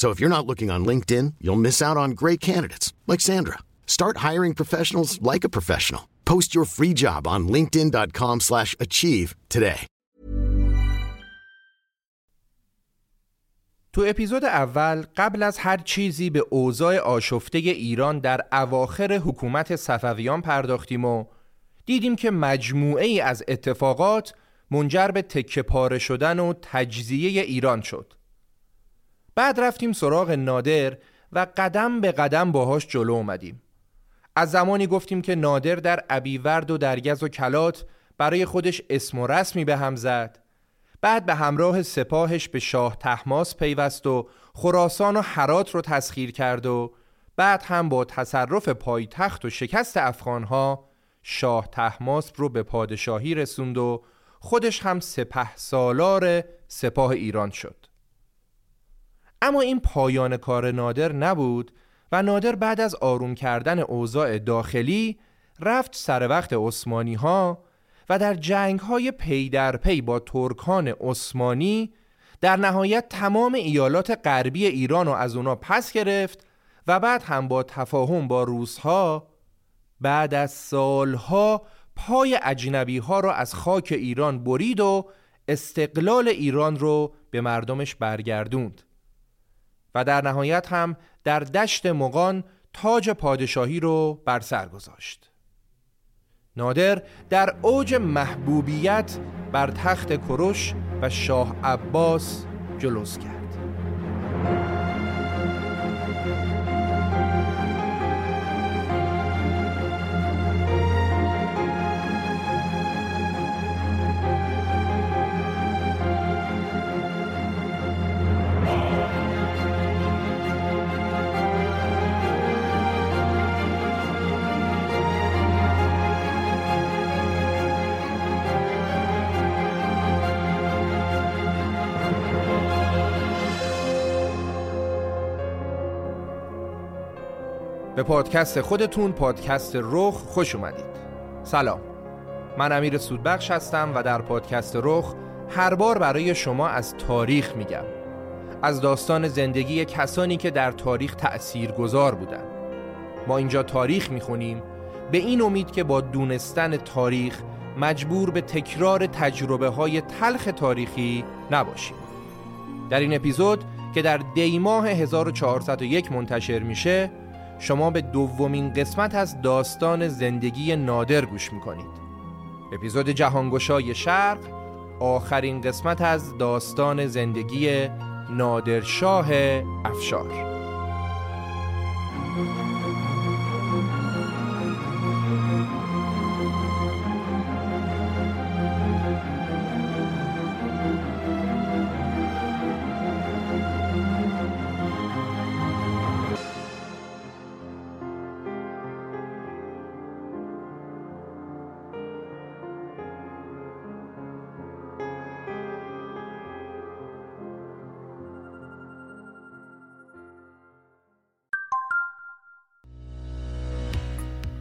So if you're not looking on LinkedIn, you'll miss out on great candidates like Sandra. Start hiring professionals like a professional. Post your free job on linkedin.com/achieve today. تو اپیزود اول قبل از هر چیزی به اوضاع آشفته ایران در اواخر حکومت صفویان پرداختیم و دیدیم که مجموعه ای از اتفاقات منجر به تکه پاره شدن و تجزیه ایران شد. بعد رفتیم سراغ نادر و قدم به قدم باهاش جلو اومدیم. از زمانی گفتیم که نادر در ابیورد و درگز و کلات برای خودش اسم و رسمی به هم زد بعد به همراه سپاهش به شاه تحماس پیوست و خراسان و حرات رو تسخیر کرد و بعد هم با تصرف پایتخت و شکست افغانها شاه تحماس رو به پادشاهی رسوند و خودش هم سپه سالار سپاه ایران شد اما این پایان کار نادر نبود و نادر بعد از آروم کردن اوضاع داخلی رفت سر وقت عثمانی ها و در جنگ های پی در پی با ترکان عثمانی در نهایت تمام ایالات غربی ایران رو از اونا پس گرفت و بعد هم با تفاهم با روسها بعد از سالها پای اجنبی ها را از خاک ایران برید و استقلال ایران رو به مردمش برگردوند. و در نهایت هم در دشت مقان تاج پادشاهی رو بر سر گذاشت. نادر در اوج محبوبیت بر تخت کروش و شاه عباس جلوس کرد. به پادکست خودتون پادکست رخ خوش اومدید. سلام. من امیر سودبخش هستم و در پادکست رخ هر بار برای شما از تاریخ میگم. از داستان زندگی کسانی که در تاریخ تأثیر گذار بودن. ما اینجا تاریخ می‌خونیم به این امید که با دونستن تاریخ مجبور به تکرار تجربه های تلخ تاریخی نباشیم. در این اپیزود که در دیماه 1401 منتشر میشه شما به دومین قسمت از داستان زندگی نادر گوش می‌کنید. اپیزود جهانگشای شرق آخرین قسمت از داستان زندگی نادرشاه افشار.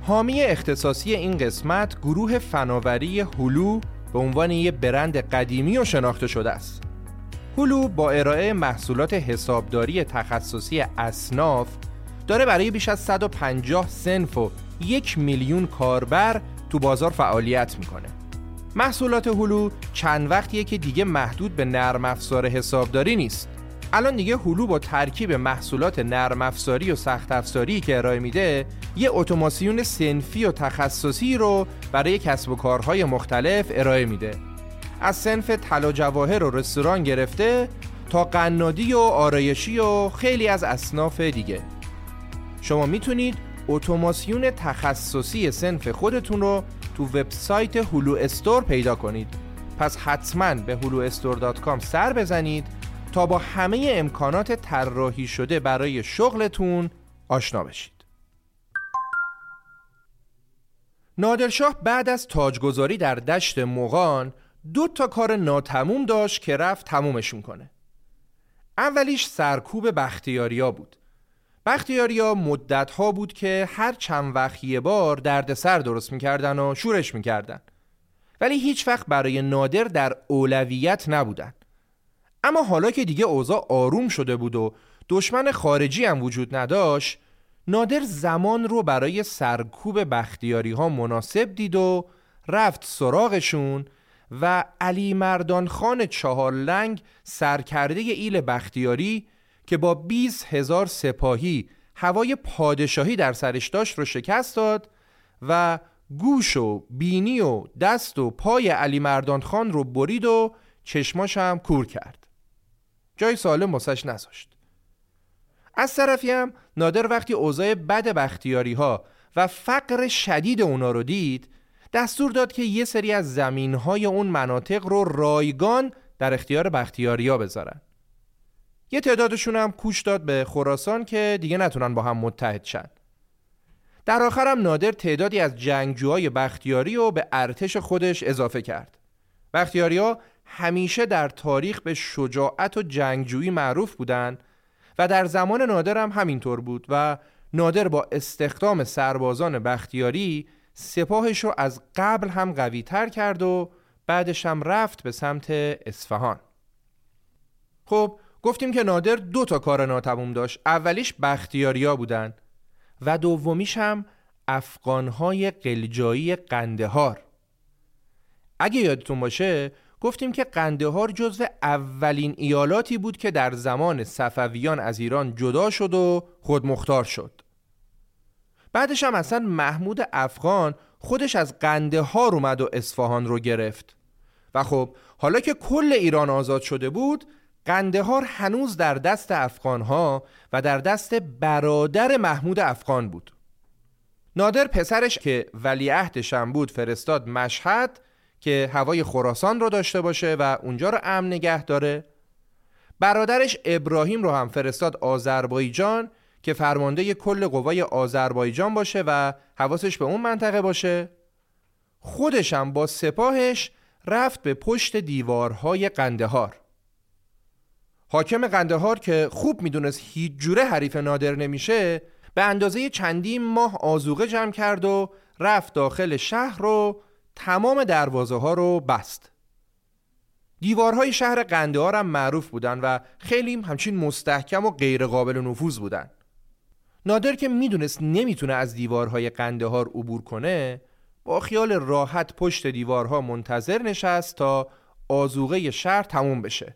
حامی اختصاصی این قسمت گروه فناوری هلو به عنوان یه برند قدیمی و شناخته شده است. هلو با ارائه محصولات حسابداری تخصصی اصناف داره برای بیش از 150 سنف و یک میلیون کاربر تو بازار فعالیت می‌کنه. محصولات هلو چند وقتیه که دیگه محدود به نرم افزار حسابداری نیست. الان دیگه هلو با ترکیب محصولات نرم افزاری و سخت افزاری که ارائه میده یه اتوماسیون سنفی و تخصصی رو برای کسب و کارهای مختلف ارائه میده. از سنف طلا جواهر و رستوران گرفته تا قنادی و آرایشی و خیلی از اصناف دیگه. شما می‌تونید اتوماسیون تخصصی سنف خودتون رو تو وبسایت هلو استور پیدا کنید. پس حتما به huluestore.com سر بزنید تا با همه امکانات طراحی شده برای شغلتون آشنا بشید. نادرشاه بعد از تاجگذاری در دشت مغان دو تا کار ناتموم داشت که رفت تمومشون کنه. اولیش سرکوب بختیاریا بود. بختیاریا مدت ها بود که هر چند وقت یه بار دردسر درست می‌کردن و شورش می‌کردن. ولی هیچ وقت برای نادر در اولویت نبودن. اما حالا که دیگه اوضاع آروم شده بود و دشمن خارجی هم وجود نداشت نادر زمان رو برای سرکوب بختیاری ها مناسب دید و رفت سراغشون و علی مردان خان چهارلنگ سرکرده ایل بختیاری که با 20 هزار سپاهی هوای پادشاهی در سرش داشت رو شکست داد و گوش و بینی و دست و پای علی مردان خان رو برید و چشماش هم کور کرد. جای سالم واسش نذاشت. از طرفی هم نادر وقتی اوضاع بد بختیاری ها و فقر شدید اونا رو دید دستور داد که یه سری از زمین های اون مناطق رو رایگان در اختیار بختیاری ها بذارن. یه تعدادشون هم کوش داد به خراسان که دیگه نتونن با هم متحد شن. در آخر هم نادر تعدادی از جنگجوهای بختیاری رو به ارتش خودش اضافه کرد. بختیاری ها همیشه در تاریخ به شجاعت و جنگجویی معروف بودند و در زمان نادر هم همینطور بود و نادر با استخدام سربازان بختیاری سپاهش رو از قبل هم قوی تر کرد و بعدش هم رفت به سمت اصفهان. خب گفتیم که نادر دو تا کار ناتموم داشت. اولیش بختیاریا بودن و دومیش هم افغانهای قلجایی قندهار. اگه یادتون باشه گفتیم که قندهار جزو اولین ایالاتی بود که در زمان صفویان از ایران جدا شد و خودمختار شد. بعدش هم اصلا محمود افغان خودش از قندهار اومد و اصفهان رو گرفت. و خب حالا که کل ایران آزاد شده بود قندهار هنوز در دست افغانها و در دست برادر محمود افغان بود. نادر پسرش که ولیعهدش هم بود فرستاد مشهد که هوای خراسان رو داشته باشه و اونجا رو امن نگه داره. برادرش ابراهیم رو هم فرستاد آذربایجان که فرمانده کل قوای آذربایجان باشه و حواسش به اون منطقه باشه. خودش هم با سپاهش رفت به پشت دیوارهای قندهار. حاکم قندهار که خوب می‌دونست هیچ جوره حریف نادر نمیشه به اندازه چندین ماه آزوقه جمع کرد و رفت داخل شهر رو تمام دروازه ها رو بست. دیوارهای شهر قندهار هم معروف بودن و خیلی همچین مستحکم و غیر قابل نفوذ بودن. نادر که می‌دونست نمی‌تونه از دیوارهای قندهار عبور کنه با خیال راحت پشت دیوارها منتظر نشست تا آزوغه شهر تموم بشه.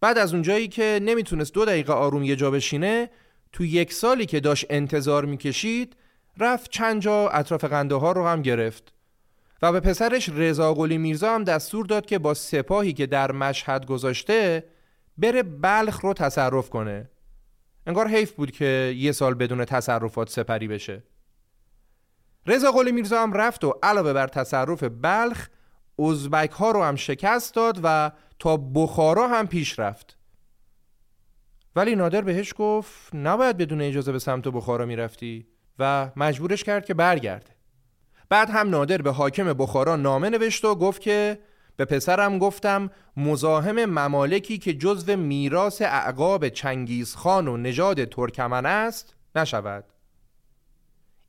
بعد از اونجایی که نمی‌تونست دو دقیقه آروم یه جا بشینه تو یک سالی که داشت انتظار می‌کشید رفت چند جا اطراف قندهار رو هم گرفت. و به پسرش رضا قلی میرزا هم دستور داد که با سپاهی که در مشهد گذاشته بره بلخ رو تصرف کنه. انگار حیف بود که یه سال بدون تصرفات سپری بشه. رضا قلی میرزا هم رفت و علاوه بر تصرف بلخ ازبک ها رو هم شکست داد و تا بخارا هم پیش رفت. ولی نادر بهش گفت نباید بدون اجازه به سمت بخارا می‌رفتی و مجبورش کرد که برگرده. بعد هم نادر به حاکم بخارا نامه نوشت و گفت که به پسرم گفتم مزاحم ممالکی که جزو میراث اعقاب چنگیز خان و نژاد ترکمن است نشود.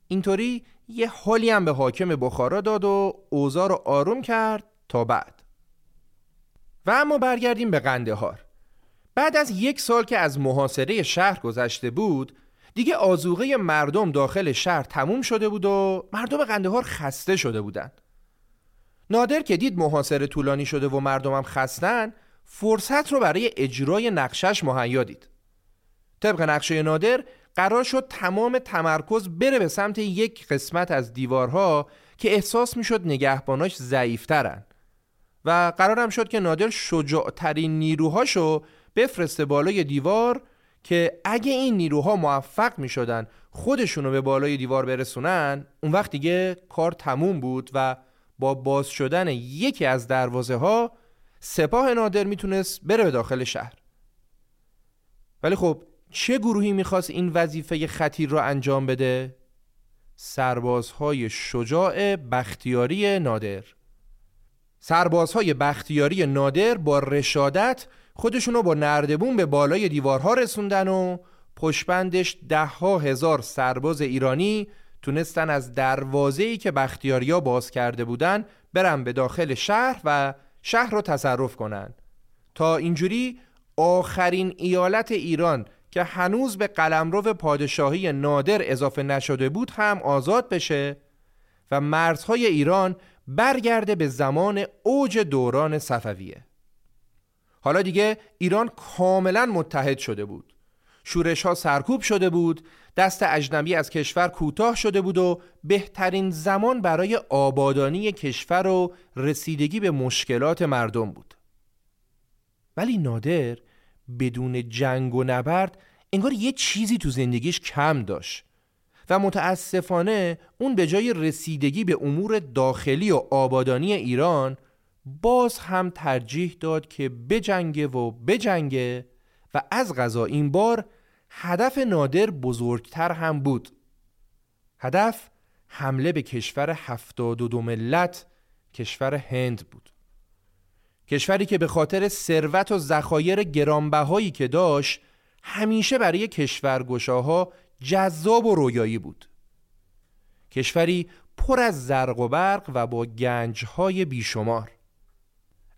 اینطوری یه حالی هم به حاکم بخارا داد و اوضاع رو آروم کرد تا بعد. و اما برگردیم به قندهار. بعد از یک سال که از محاصره شهر گذشته بود دیگه آزوغه مردم داخل شهر تموم شده بود و مردم قندهار خسته شده بودند. نادر که دید محاصره طولانی شده و مردمم خستن فرصت رو برای اجرای نقشش مهیا دید طبق نقشه نادر قرار شد تمام تمرکز بره به سمت یک قسمت از دیوارها که احساس می‌شد نگهباناش ضعیفترن و قرارم شد که نادر شجاعترین نیروهاشو بفرسته بالای دیوار که اگه این نیروها موفق می شدن خودشونو به بالای دیوار برسونن اون وقت دیگه کار تموم بود و با باز شدن یکی از دروازه ها سپاه نادر می‌تونست بره به داخل شهر ولی خب چه گروهی می‌خواست این وظیفه خطیر را انجام بده؟ سربازهای شجاع بختیاری نادر سربازهای بختیاری نادر با رشادت خودشونو با نردبون به بالای دیوارها رسوندن و پشبندش ده ها هزار سرباز ایرانی تونستن از دروازه‌ای که بختیاریا باز کرده بودن برن به داخل شهر و شهر رو تصرف کنن. تا اینجوری آخرین ایالت ایران که هنوز به قلمرو پادشاهی نادر اضافه نشده بود هم آزاد بشه و مرزهای ایران برگرده به زمان اوج دوران صفویه. حالا دیگه ایران کاملا متحد شده بود. شورش ها سرکوب شده بود دست اجنبی از کشور کوتاه شده بود و بهترین زمان برای آبادانی کشور و رسیدگی به مشکلات مردم بود. ولی نادر بدون جنگ و نبرد انگار یه چیزی تو زندگیش کم داشت و متاسفانه اون به جای رسیدگی به امور داخلی و آبادانی ایران باز هم ترجیح داد که بجنگه و بجنگه و از غذا این بار هدف نادر بزرگتر هم بود. هدف حمله به کشور هفتاد و دو ملت کشور هند بود. کشوری که به خاطر ثروت و ذخایر گرانبهایی که داشت همیشه برای کشورگشاها جذاب و رویایی بود. کشوری پر از زرق و برق و با گنجهای بیشمار.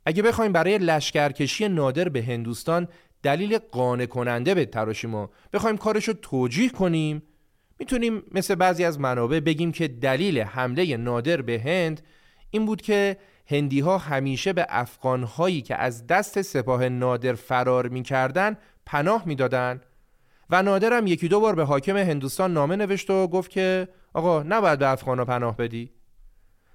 اگه بخوایم برای لشکرکشی نادر به هندوستان دلیل قانع کننده به تراشیم و بخوایم کارش رو توجیه کنیم می‌تونیم مثل بعضی از منابع بگیم که دلیل حمله نادر به هند این بود که هندی ها همیشه به افغان هایی که از دست سپاه نادر فرار می‌کردن پناه می‌دادن و نادر هم یکی دو بار به حاکم هندوستان نامه نوشت و گفت که آقا نباید به افغان ها پناه بدی.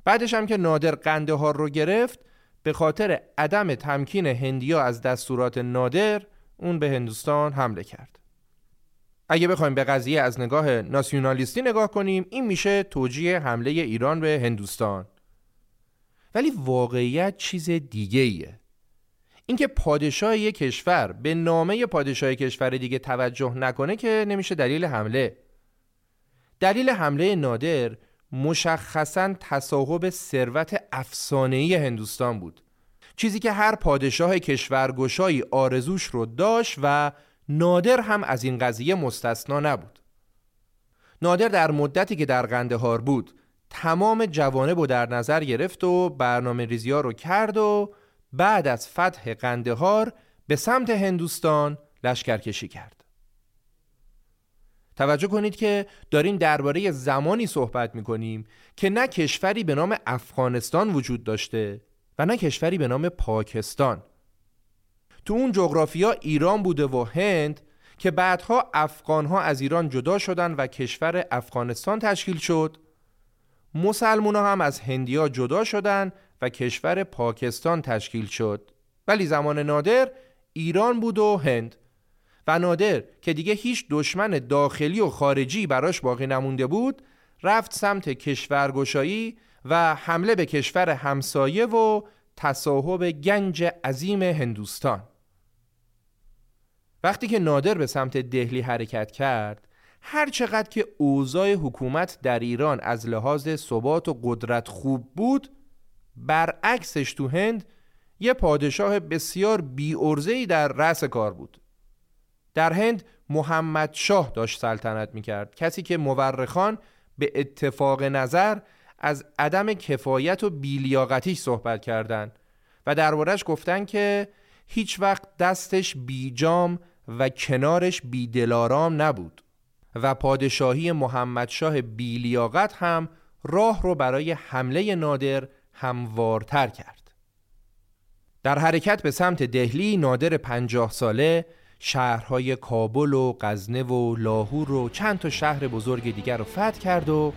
بعدش هم که نادر قندهار رو گرفت به خاطر عدم تمکین هندیا از دستورات نادر اون به هندوستان حمله کرد. اگه بخوایم به قضیه از نگاه ناسیونالیستی نگاه کنیم این میشه توجیه حمله ایران به هندوستان. ولی واقعیت چیز دیگه ایه اینکه پادشاه یک کشور به نامه پادشاه کشور دیگه توجه نکنه که نمیشه دلیل حمله. دلیل حمله نادر مشخصا تصاحب ثروت افسانه‌ای هندوستان بود. چیزی که هر پادشاه کشورگشایی آرزوش رو داشت و نادر هم از این قضیه مستثنا نبود. نادر در مدتی که در قندهار بود تمام جوانب رو در نظر گرفت و برنامه ریزی رو کرد و بعد از فتح قندهار به سمت هندوستان لشکرکشی کرد. توجه کنید که داریم درباره زمانی صحبت می کنیم که نه کشوری به نام افغانستان وجود داشته و نه کشوری به نام پاکستان. تو اون جغرافیا ایران بوده و هند که بعدها افغانها از ایران جدا شدن و کشور افغانستان تشکیل شد. مسلمون هم از هندیا جدا شدن و کشور پاکستان تشکیل شد. ولی زمان نادر ایران بود و هند. و نادر که دیگه هیچ دشمن داخلی و خارجی براش باقی نمونده بود رفت سمت کشورگشایی و حمله به کشور همسایه و تصاحب گنج عظیم هندوستان. وقتی که نادر به سمت دهلی حرکت کرد هر چقدر که اوضاع حکومت در ایران از لحاظ ثبات و قدرت خوب بود برعکسش تو هند یه پادشاه بسیار بی در رأس کار بود. در هند محمد شاه داشت سلطنت می‌کرد. کسی که مورخان به اتفاق نظر از عدم کفایت و بیلیاقتیش صحبت کردند و دربارش گفتن که هیچ وقت دستش بیجام و کنارش بیدلارام نبود و پادشاهی محمدشاه بیلیاقت هم راه رو برای حمله نادر هموارتر کرد. در حرکت به سمت دهلی نادر پنجاه ساله شهرهای کابل و غزنه و لاهور و چند تا شهر بزرگ دیگر رو فتح کرد و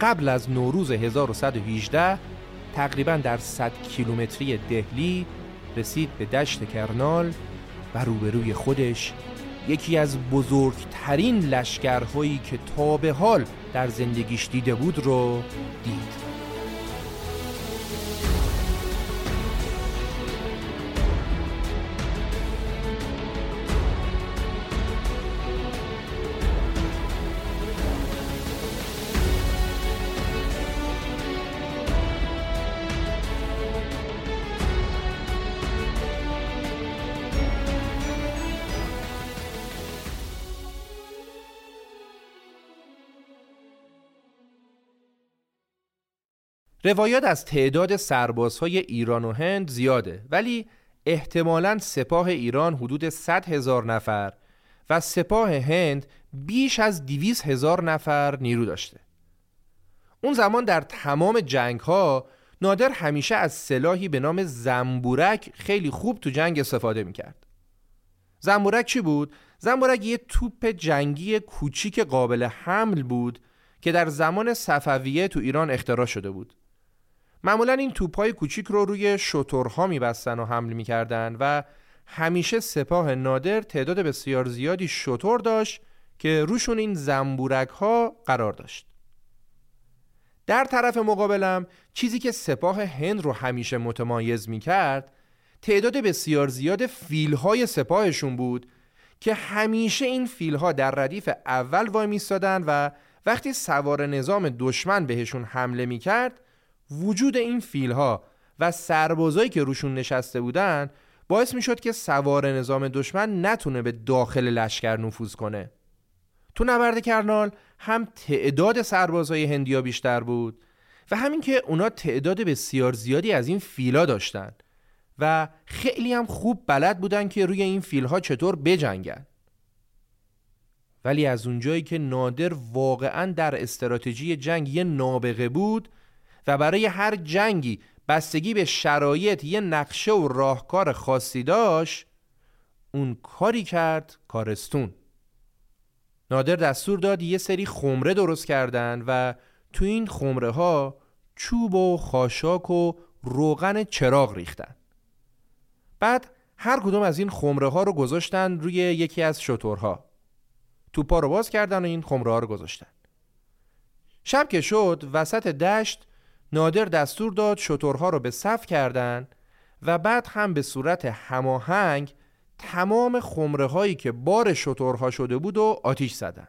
قبل از نوروز 1118 تقریبا در 100 کیلومتری دهلی رسید به دشت کرنال و روبروی خودش یکی از بزرگترین لشکرهایی که تا به حال در زندگیش دیده بود رو دید. روایات از تعداد سربازهای ایران و هند زیاده ولی احتمالا سپاه ایران حدود 100 هزار نفر و سپاه هند بیش از 200 هزار نفر نیرو داشته. اون زمان در تمام جنگ ها نادر همیشه از سلاحی به نام زنبورک خیلی خوب تو جنگ استفاده می‌کرد. زنبورک چی بود؟ زنبورک یه توپ جنگی کوچیک قابل حمل بود که در زمان صفویه تو ایران اختراع شده بود. معمولا این توپای کوچیک رو روی شترها میبستن و حمل می‌کردن و همیشه سپاه نادر تعداد بسیار زیادی شتر داشت که روشون این زنبورک ها قرار داشت. در طرف مقابلم چیزی که سپاه هند رو همیشه متمایز می‌کرد تعداد بسیار زیاد فیلهای سپاهشون بود که همیشه این فیلها در ردیف اول وای میستادن و وقتی سوار نظام دشمن بهشون حمله می‌کرد وجود این فیلها و سربازایی که روشون نشسته بودن باعث می شد که سوار نظام دشمن نتونه به داخل لشکر نفوذ کنه. تو نبرد کرنال هم تعداد سربازای هندیا بیشتر بود و همین که اونا تعداد بسیار زیادی از این فیلا داشتن و خیلی هم خوب بلد بودن که روی این فیلها چطور بجنگن. ولی از اونجایی که نادر واقعا در استراتژی جنگ یه نابغه بود و برای هر جنگی بستگی به شرایط یه نقشه و راهکار خاصی داشت اون کاری کرد کارستون. نادر دستور داد یه سری خمره درست کردن و تو این خمره ها چوب و خاشاک و روغن چراغ ریختن. بعد هر کدوم از این خمره ها رو گذاشتن روی یکی از شطورها توپا رو باز کردن و این خمره ها رو گذاشتن. شب که شد وسط دشت نادر دستور داد شترها رو به صف کردن و بعد هم به صورت هماهنگ تمام خمره هایی که بار شترها شده بود و آتیش زدن.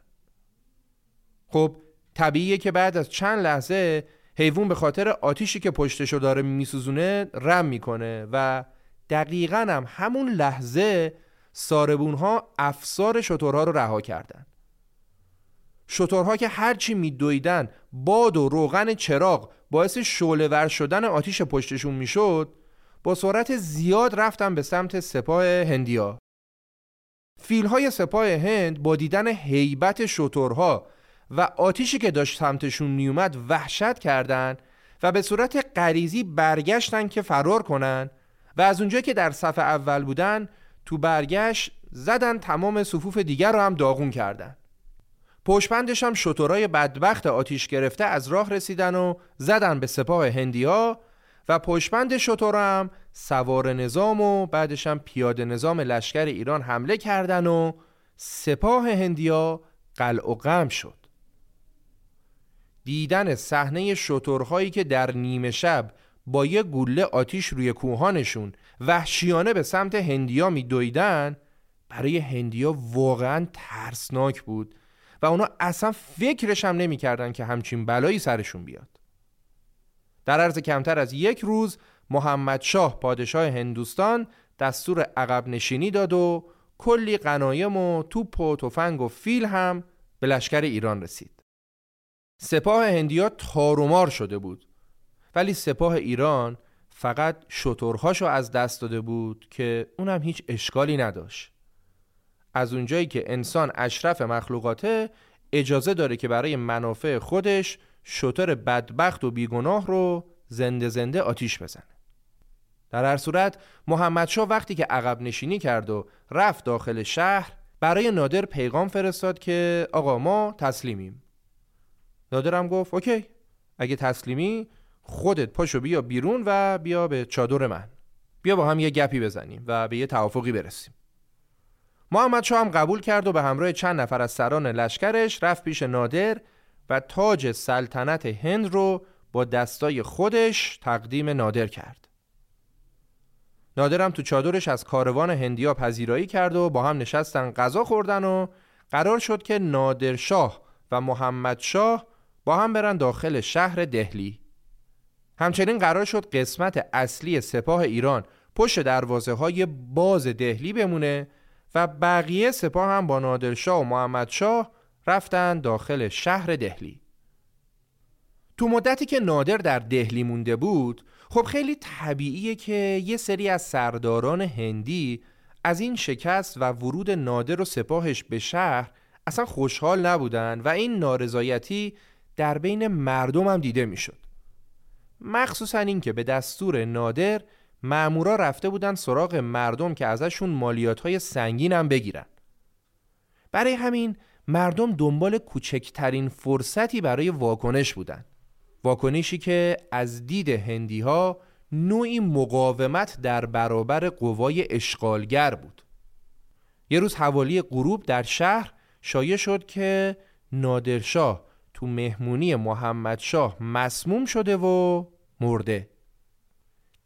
خب طبیعیه که بعد از چند لحظه حیوان به خاطر آتیشی که پشتشو داره میسوزونه رم می‌کنه و دقیقا هم همون لحظه ساربون ها افسار شترها رو رها کردن. شترها که هرچی میدویدن باد و روغن چراغ باعث شعله ور شدن آتیش پشتشون می‌شد با سرعت زیاد رفتن به سمت سپاه هندیا. فیلهای سپاه هند با دیدن هیبت شترها و آتیشی که داشت سمتشون میومد وحشت کردند و به صورت غریزی برگشتن که فرار کنن و از اونجا که در صف اول بودن تو برگشت زدن تمام صفوف دیگر رو هم داغون کردن. پشپندش هم شطورای بدبخت آتیش گرفته از راه رسیدن و زدن به سپاه هندیا و پشپند شطور هم سوار نظام و بعدش هم پیاده نظام لشکر ایران حمله کردن و سپاه هندیا قلع و غم شد. دیدن صحنه شطورهایی که در نیمه شب با یه گوله آتیش روی کوهانشون وحشیانه به سمت هندیا میدویدن برای هندیا واقعا ترسناک بود. اونا اصلا فکرش هم نمی‌کردن که همچین بلایی سرشون بیاد. در عرض کمتر از یک روز محمد شاه پادشاه هندوستان دستور عقب نشینی داد و کلی قنایم و توپ و تفنگ و فیل هم به لشکر ایران رسید. سپاه هندیا تارومار شده بود. ولی سپاه ایران فقط شطورهاشو از دست داده بود که اونم هیچ اشکالی نداشت. از اونجایی که انسان اشرف مخلوقاته اجازه داره که برای منافع خودش شطور بدبخت و بیگناه رو زنده زنده آتیش بزنه. در هر صورت محمدشاه وقتی که عقب نشینی کرد و رفت داخل شهر برای نادر پیغام فرستاد که آقا ما تسلیمیم. نادرم گفت اوکی اگه تسلیمی خودت پاشو بیا بیرون و بیا به چادر من. بیا با هم یه گپی بزنیم و به یه توافقی برسیم. محمد شاه هم قبول کرد و به همراه چند نفر از سران لشکرش رفت پیش نادر و تاج سلطنت هند رو با دستای خودش تقدیم نادر کرد. نادرم تو چادرش از کاروان هندیا پذیرایی کرد و با هم نشستن غذا خوردن و قرار شد که نادر شاه و محمد شاه با هم برن داخل شهر دهلی. همچنین قرار شد قسمت اصلی سپاه ایران پشت دروازه های باز دهلی بمونه و بقیه سپاه هم با نادرشاه و محمدشاه رفتن داخل شهر دهلی تو مدتی که نادر در دهلی مونده بود خب خیلی طبیعیه که یه سری از سرداران هندی از این شکست و ورود نادر و سپاهش به شهر اصلا خوشحال نبودن و این نارضایتی در بین مردم هم دیده می‌شد. مخصوصا اینکه به دستور نادر مامورا رفته بودن سراغ مردم که ازشون مالیات های سنگین هم بگیرن. برای همین مردم دنبال کوچکترین فرصتی برای واکنش بودن. واکنشی که از دید هندی ها نوعی مقاومت در برابر قوای اشغالگر بود. یه روز حوالی غروب در شهر شایع شد که نادرشاه تو مهمونی محمدشاه مسموم شده و مرده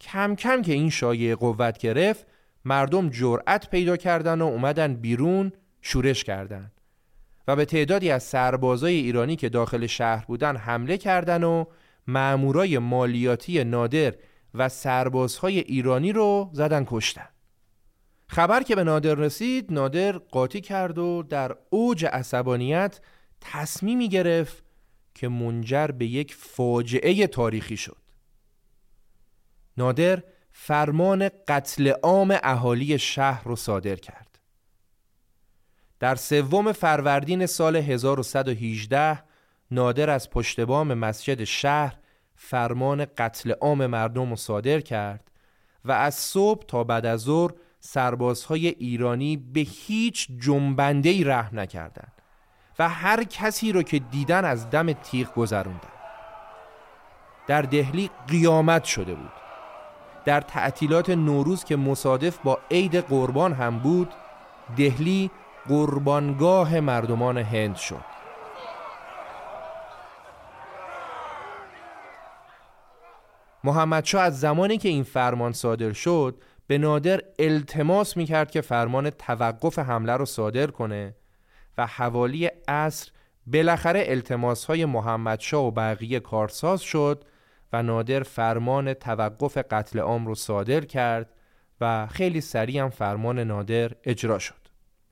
کم کم که این شایعه قوت گرفت مردم جرأت پیدا کردن و اومدن بیرون شورش کردند و به تعدادی از سربازای ایرانی که داخل شهر بودن حمله کردند و مامورای مالیاتی نادر و سربازهای ایرانی رو زدن کشتن. خبر که به نادر رسید نادر قاطی کرد و در اوج عصبانیت تصمیمی گرفت که منجر به یک فاجعه تاریخی شد. نادر فرمان قتل عام اهالی شهر را صادر کرد. در سوم فروردین سال 1118 نادر از پشت بام مسجد شهر فرمان قتل عام مردم را صادر کرد و از صبح تا بعد از ظهر سربازهای ایرانی به هیچ جنبنده ای رحم نکردند و هر کسی رو که دیدن از دم تیغ گذروندن. در دهلی قیامت شده بود. در تعطیلات نوروز که مصادف با عید قربان هم بود دهلی قربانگاه مردمان هند شد. محمد شا از زمانی که این فرمان صادر شد به نادر التماس می‌کرد که فرمان توقف حمله رو صادر کنه و حوالی عصر بالاخره التماس های محمد و بقیه کارساز شد و نادر فرمان توقف قتل عام رو صادر کرد و خیلی سریع هم فرمان نادر اجرا شد.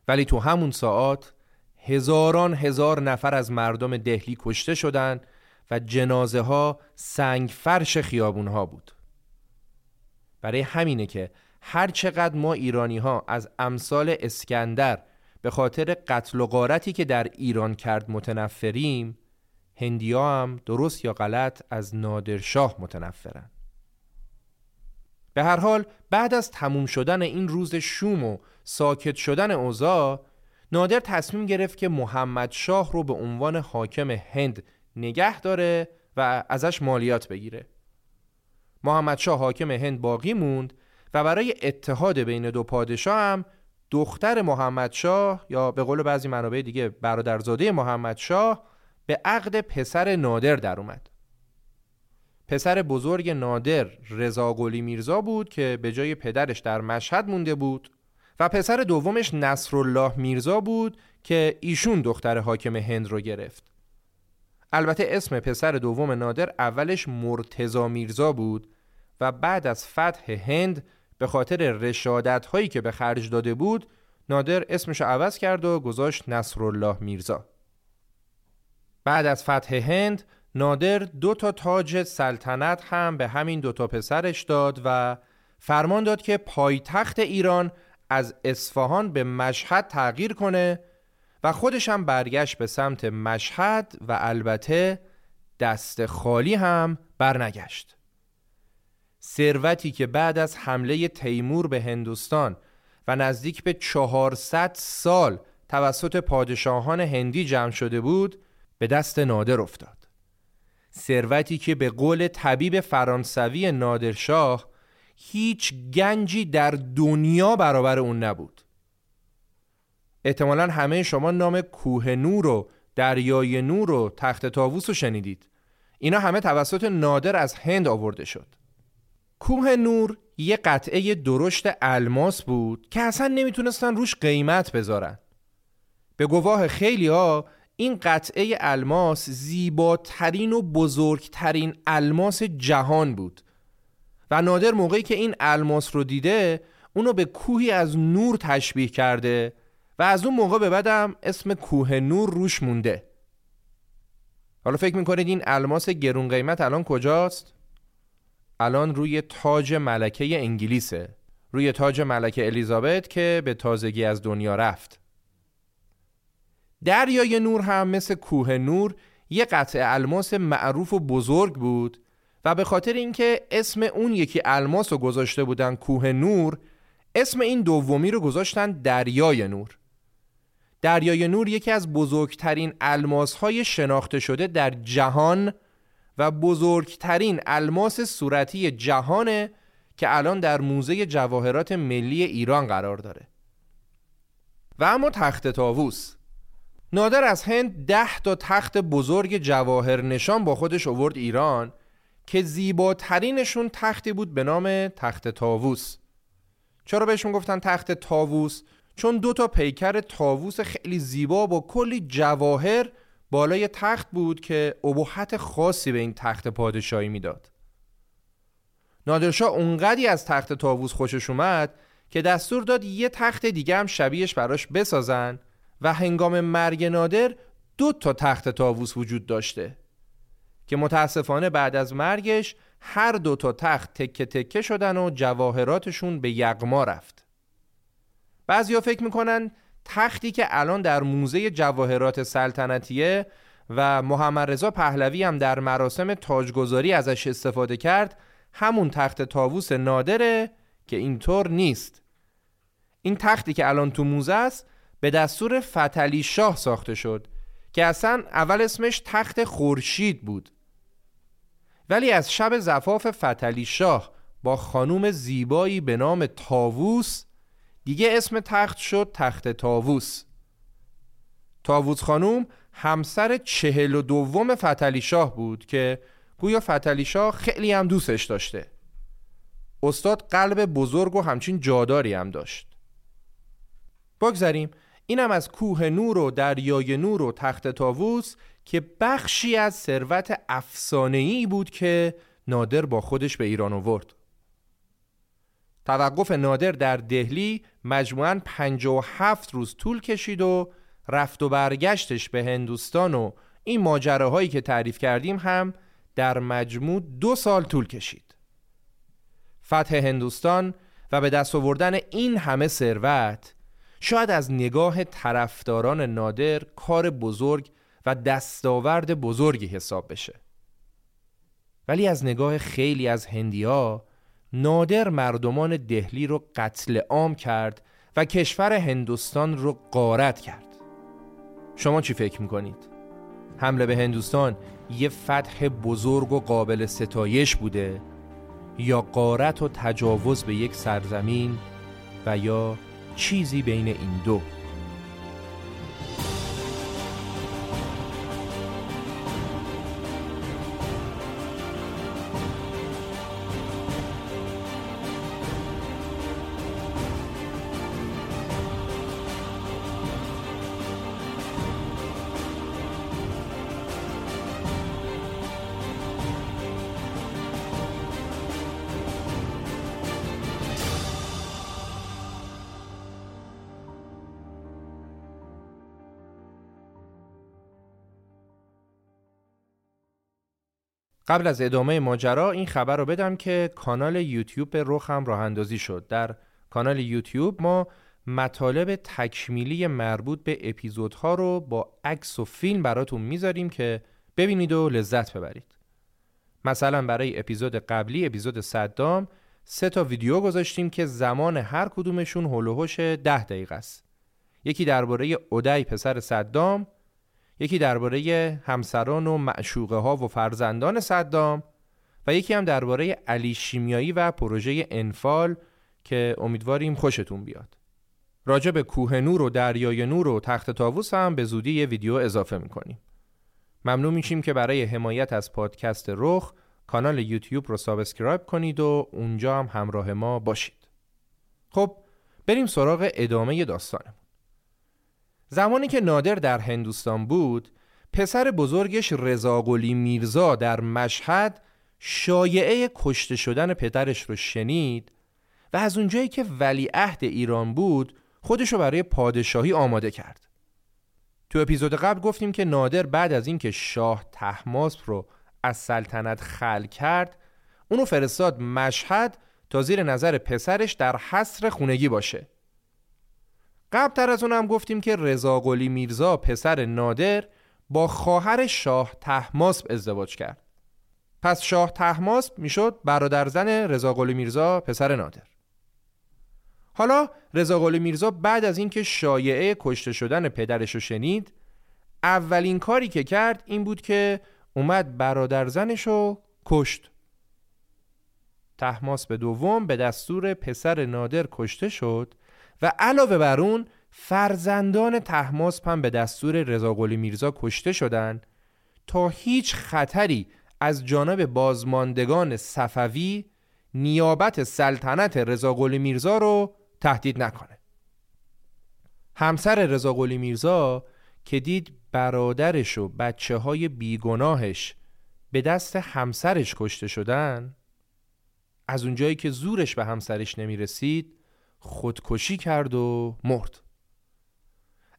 ولی تو همون ساعات هزاران هزار نفر از مردم دهلی کشته شدند و جنازه ها سنگ فرش خیابون ها بود. برای همینه که هر چقدر ما ایرانی ها از امثال اسکندر به خاطر قتل و غارتی که در ایران کرد متنفریم هندیا هم درست یا غلط از نادرشاه متنفرن. به هر حال بعد از تموم شدن این روز شوم و ساکت شدن اوضاع نادر تصمیم گرفت که محمد شاه رو به عنوان حاکم هند نگه داره و ازش مالیات بگیره. محمد شاه حاکم هند باقی موند و برای اتحاد بین دو پادشاه هم دختر محمد شاه یا به قول بعضی منابع دیگه برادرزاده محمد شاه به عقد پسر نادر در اومد. پسر بزرگ نادر رضا قلی میرزا بود که به جای پدرش در مشهد مونده بود و پسر دومش نصرالله میرزا بود که ایشون دختر حاکم هند رو گرفت. البته اسم پسر دوم نادر اولش مرتزا میرزا بود و بعد از فتح هند به خاطر رشادت هایی که به خرج داده بود نادر اسمش عوض کرد و گذاشت نصرالله میرزا. بعد از فتح هند نادر دو تا تاج سلطنت هم به همین دو تا پسرش داد و فرمان داد که پایتخت ایران از اصفهان به مشهد تغییر کنه و خودش هم برگشت به سمت مشهد و البته دست خالی هم برنگشت. ثروتی که بعد از حمله تیمور به هندوستان و نزدیک به 400 سال توسط پادشاهان هندی جمع شده بود به دست نادر افتاد. ثروتی که به قول طبیب فرانسوی نادرشاه هیچ گنجی در دنیا برابر اون نبود. احتمالا همه شما نام کوه نور و دریای نور و تخت تاووس رو شنیدید. اینا همه توسط نادر از هند آورده شد. کوه نور یه قطعه درشت الماس بود که اصلا نمی‌تونستن روش قیمت بذارن. به گواه خیلی ها این قطعه الماس زیباترین و بزرگترین الماس جهان بود. و نادر موقعی که این الماس رو دیده اونو به کوهی از نور تشبیه کرده و از اون موقع به بعدم اسم کوه نور روش مونده. حالا فکر می‌کنید این الماس گرون قیمت الان کجاست؟ الان روی تاج ملکه انگلیسه روی تاج ملکه الیزابت که به تازگی از دنیا رفت. دریای نور هم مثل کوه نور یه قطع الماس معروف و بزرگ بود و به خاطر اینکه اسم اون یکی الماس رو گذاشته بودن کوه نور اسم این دومی رو گذاشتن دریای نور. دریای نور یکی از بزرگترین الماس های شناخته شده در جهان و بزرگترین الماس صورتی جهانه که الان در موزه جواهرات ملی ایران قرار داره. و اما تخت تاووس نادر از هند ده تا تخت بزرگ جواهر نشان با خودش آورد ایران که زیباترینشون تختی بود به نام تخت تاووس چرا بهشون گفتن تخت تاووس چون دو تا پیکر تاووس خیلی زیبا با کلی جواهر بالای تخت بود که ابهت خاصی به این تخت پادشاهی می‌داد. نادرشاه اونقدی از تخت تاووس خوشش اومد که دستور داد یه تخت دیگه هم شبیهش براش بسازن و هنگام مرگ نادر دو تا تخت تاووس وجود داشته که متاسفانه بعد از مرگش هر دو تا تخت تکه تکه شدن و جواهراتشون به یغما رفت. بعضیا فکر می‌کنن تختی که الان در موزه جواهرات سلطنتیه و محمد رضا پهلوی هم در مراسم تاجگذاری ازش استفاده کرد همون تخت تاووس نادره که اینطور نیست. این تختی که الان تو موزه است به دستور فتلی شاه ساخته شد که اصلا اول اسمش تخت خورشید بود. ولی از شب زفاف فتلی شاه با خانوم زیبایی به نام تاووس دیگه اسم تخت شد تخت تاووس. تاووس خانوم همسر چهل و دوم فتلی شاه بود که گویا فتلی شاه خیلی هم دوستش داشته. استاد قلب بزرگ و همچین جاداری هم داشت. بگذاریم اینم از کوه نور و دریای نور و تخت تاووس که بخشی از ثروت افسانه‌ای بود که نادر با خودش به ایران آورد. توقف نادر در دهلی مجموعاً 57 روز طول کشید و رفت و برگشتش به هندوستان و این ماجراهایی که تعریف کردیم هم در مجموع دو سال طول کشید. فتح هندوستان و به دست آوردن این همه ثروت شاید از نگاه طرفداران نادر کار بزرگ و دستاورد بزرگی حساب بشه ولی از نگاه خیلی از هندیا نادر مردمان دهلی رو قتل عام کرد و کشور هندوستان رو قارت کرد شما چی فکر می‌کنید؟ حمله به هندوستان یه فتح بزرگ و قابل ستایش بوده یا قارت و تجاوز به یک سرزمین و یا چیزی بین این دو. قبل از ادامه ماجرا این خبر رو بدم که کانال یوتیوب رخ هم راه اندازی شد. در کانال یوتیوب ما مطالب تکمیلی مربوط به اپیزودها رو با عکس و فیلم براتون می‌ذاریم که ببینید و لذت ببرید. مثلا برای اپیزود قبلی اپیزود صدام سه تا ویدیو گذاشتیم که زمان هر کدومشون هلوهوش ده دقیقه است. یکی درباره اودای پسر صدام یکی درباره همسران و معشوقه ها و فرزندان صدام و یکی هم درباره علی شیمیایی و پروژه انفال که امیدواریم خوشتون بیاد. راجع به کوه نور و دریای نور و تخت طاووس هم به زودی یه ویدیو اضافه می‌کنیم. ممنون میشیم که برای حمایت از پادکست رخ کانال یوتیوب رو subscribe کنید و اونجا هم همراه ما باشید. خب بریم سراغ ادامه داستانمون. زمانی که نادر در هندوستان بود پسر بزرگش رضاقلی میرزا در مشهد شایعه کشته شدن پدرش رو شنید و از اونجایی که ولیعهد ایران بود خودش رو برای پادشاهی آماده کرد. تو اپیزود قبل گفتیم که نادر بعد از اینکه شاه تحماسب رو از سلطنت خل کرد اونو فرستاد مشهد تا زیر نظر پسرش در حصر خونگی باشه. قبل تر از اونم گفتیم که رضا قلی میرزا پسر نادر با خواهر شاه تحماسب ازدواج کرد. پس شاه تحماسب می‌شد برادر زن رضا قلی میرزا پسر نادر. حالا رضا قلی میرزا بعد از اینکه شایعه کشته شدن پدرش رو شنید اولین کاری که کرد این بود که اومد برادر زنش رو کشت. تحماس به دوم به دستور پسر نادر کشته شد و علاوه بر اون فرزندان تحماس هم به دستور رضاقلی میرزا کشته شدند تا هیچ خطری از جانب بازماندگان صفوی نیابت سلطنت رضاقلی میرزا رو تهدید نکنه. همسر رضاقلی میرزا که دید برادرش و بچه های بیگناهش به دست همسرش کشته شدن از اونجایی که زورش به همسرش نمی رسید خودکشی کرد و مرد.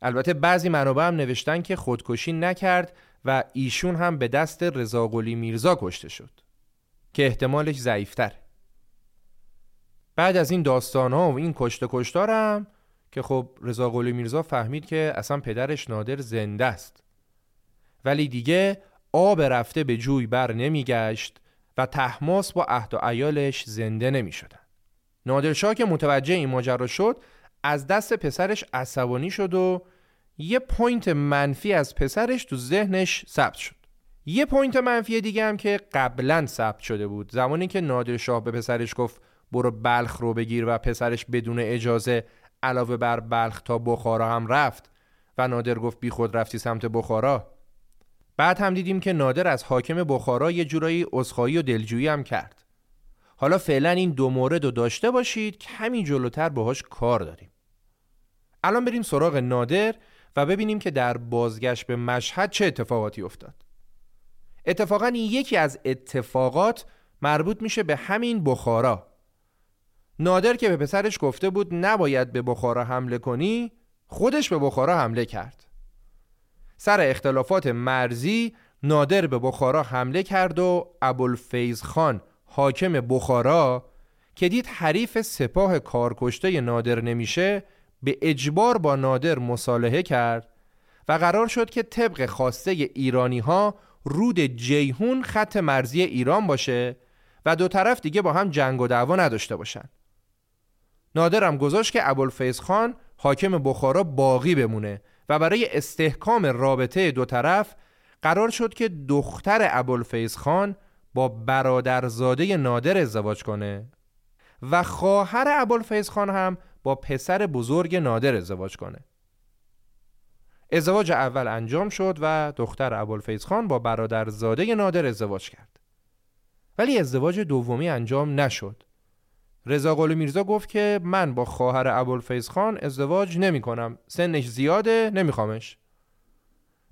البته بعضی منابع هم نوشتن که خودکشی نکرد و ایشون هم به دست رضاقلی میرزا کشته شد که احتمالش ضعیفتر. بعد از این داستان ها و این کشته کشتارم که خب رضا قلی میرزا فهمید که اصلا پدرش نادر زنده است. ولی دیگه آب رفته به جوی بر نمیگشت و طهماسب با اهل و عیالش زنده نمی شدن. نادرشاه که متوجه این ماجرا شد از دست پسرش عصبانی شد و یه point منفی از پسرش تو ذهنش ثبت شد. یه point منفی دیگه هم که قبلا ثبت شده بود. زمانی که نادرشاه به پسرش گفت برو بلخ رو بگیر و پسرش بدون اجازه علاوه بر بلخ تا بخارا هم رفت. و نادر گفت بی خود رفتی سمت بخارا. بعد هم دیدیم که نادر از حاکم بخارا یه جورایی اسخایی و دلجویی هم کرد. حالا فعلا این دو مورد رو داشته باشید کمی جلوتر باهاش کار داریم. الان بریم سراغ نادر و ببینیم که در بازگشت به مشهد چه اتفاقاتی افتاد. اتفاقا این یکی از اتفاقات مربوط میشه به همین بخارا. نادر که به پسرش گفته بود نباید به بخارا حمله کنی خودش به بخارا حمله کرد. سر اختلافات مرزی نادر به بخارا حمله کرد و ابوالفیض خان حاکم بخارا که دید حریف سپاه کارکشته نادر نمیشه به اجبار با نادر مصالحه کرد و قرار شد که طبق خواسته ایرانی ها رود جیهون خط مرزی ایران باشه و دو طرف دیگه با هم جنگ و دعوا نداشته باشن. نادرم گذاشت که ابوالفیض خان حاکم بخارا باقی بمونه و برای استحکام رابطه دو طرف قرار شد که دختر ابوالفیض خان با برادرزاده نادر ازدواج کنه و خواهر ابوالفیض خان هم با پسر بزرگ نادر ازدواج کنه. ازدواج اول انجام شد و دختر ابوالفیض خان با برادرزاده نادر ازدواج کرد. ولی ازدواج دومی انجام نشد. رضا قلی میرزا گفت که من با خواهر ابوالفیض خان ازدواج نمی کنم. سنش زیاده نمیخوامش.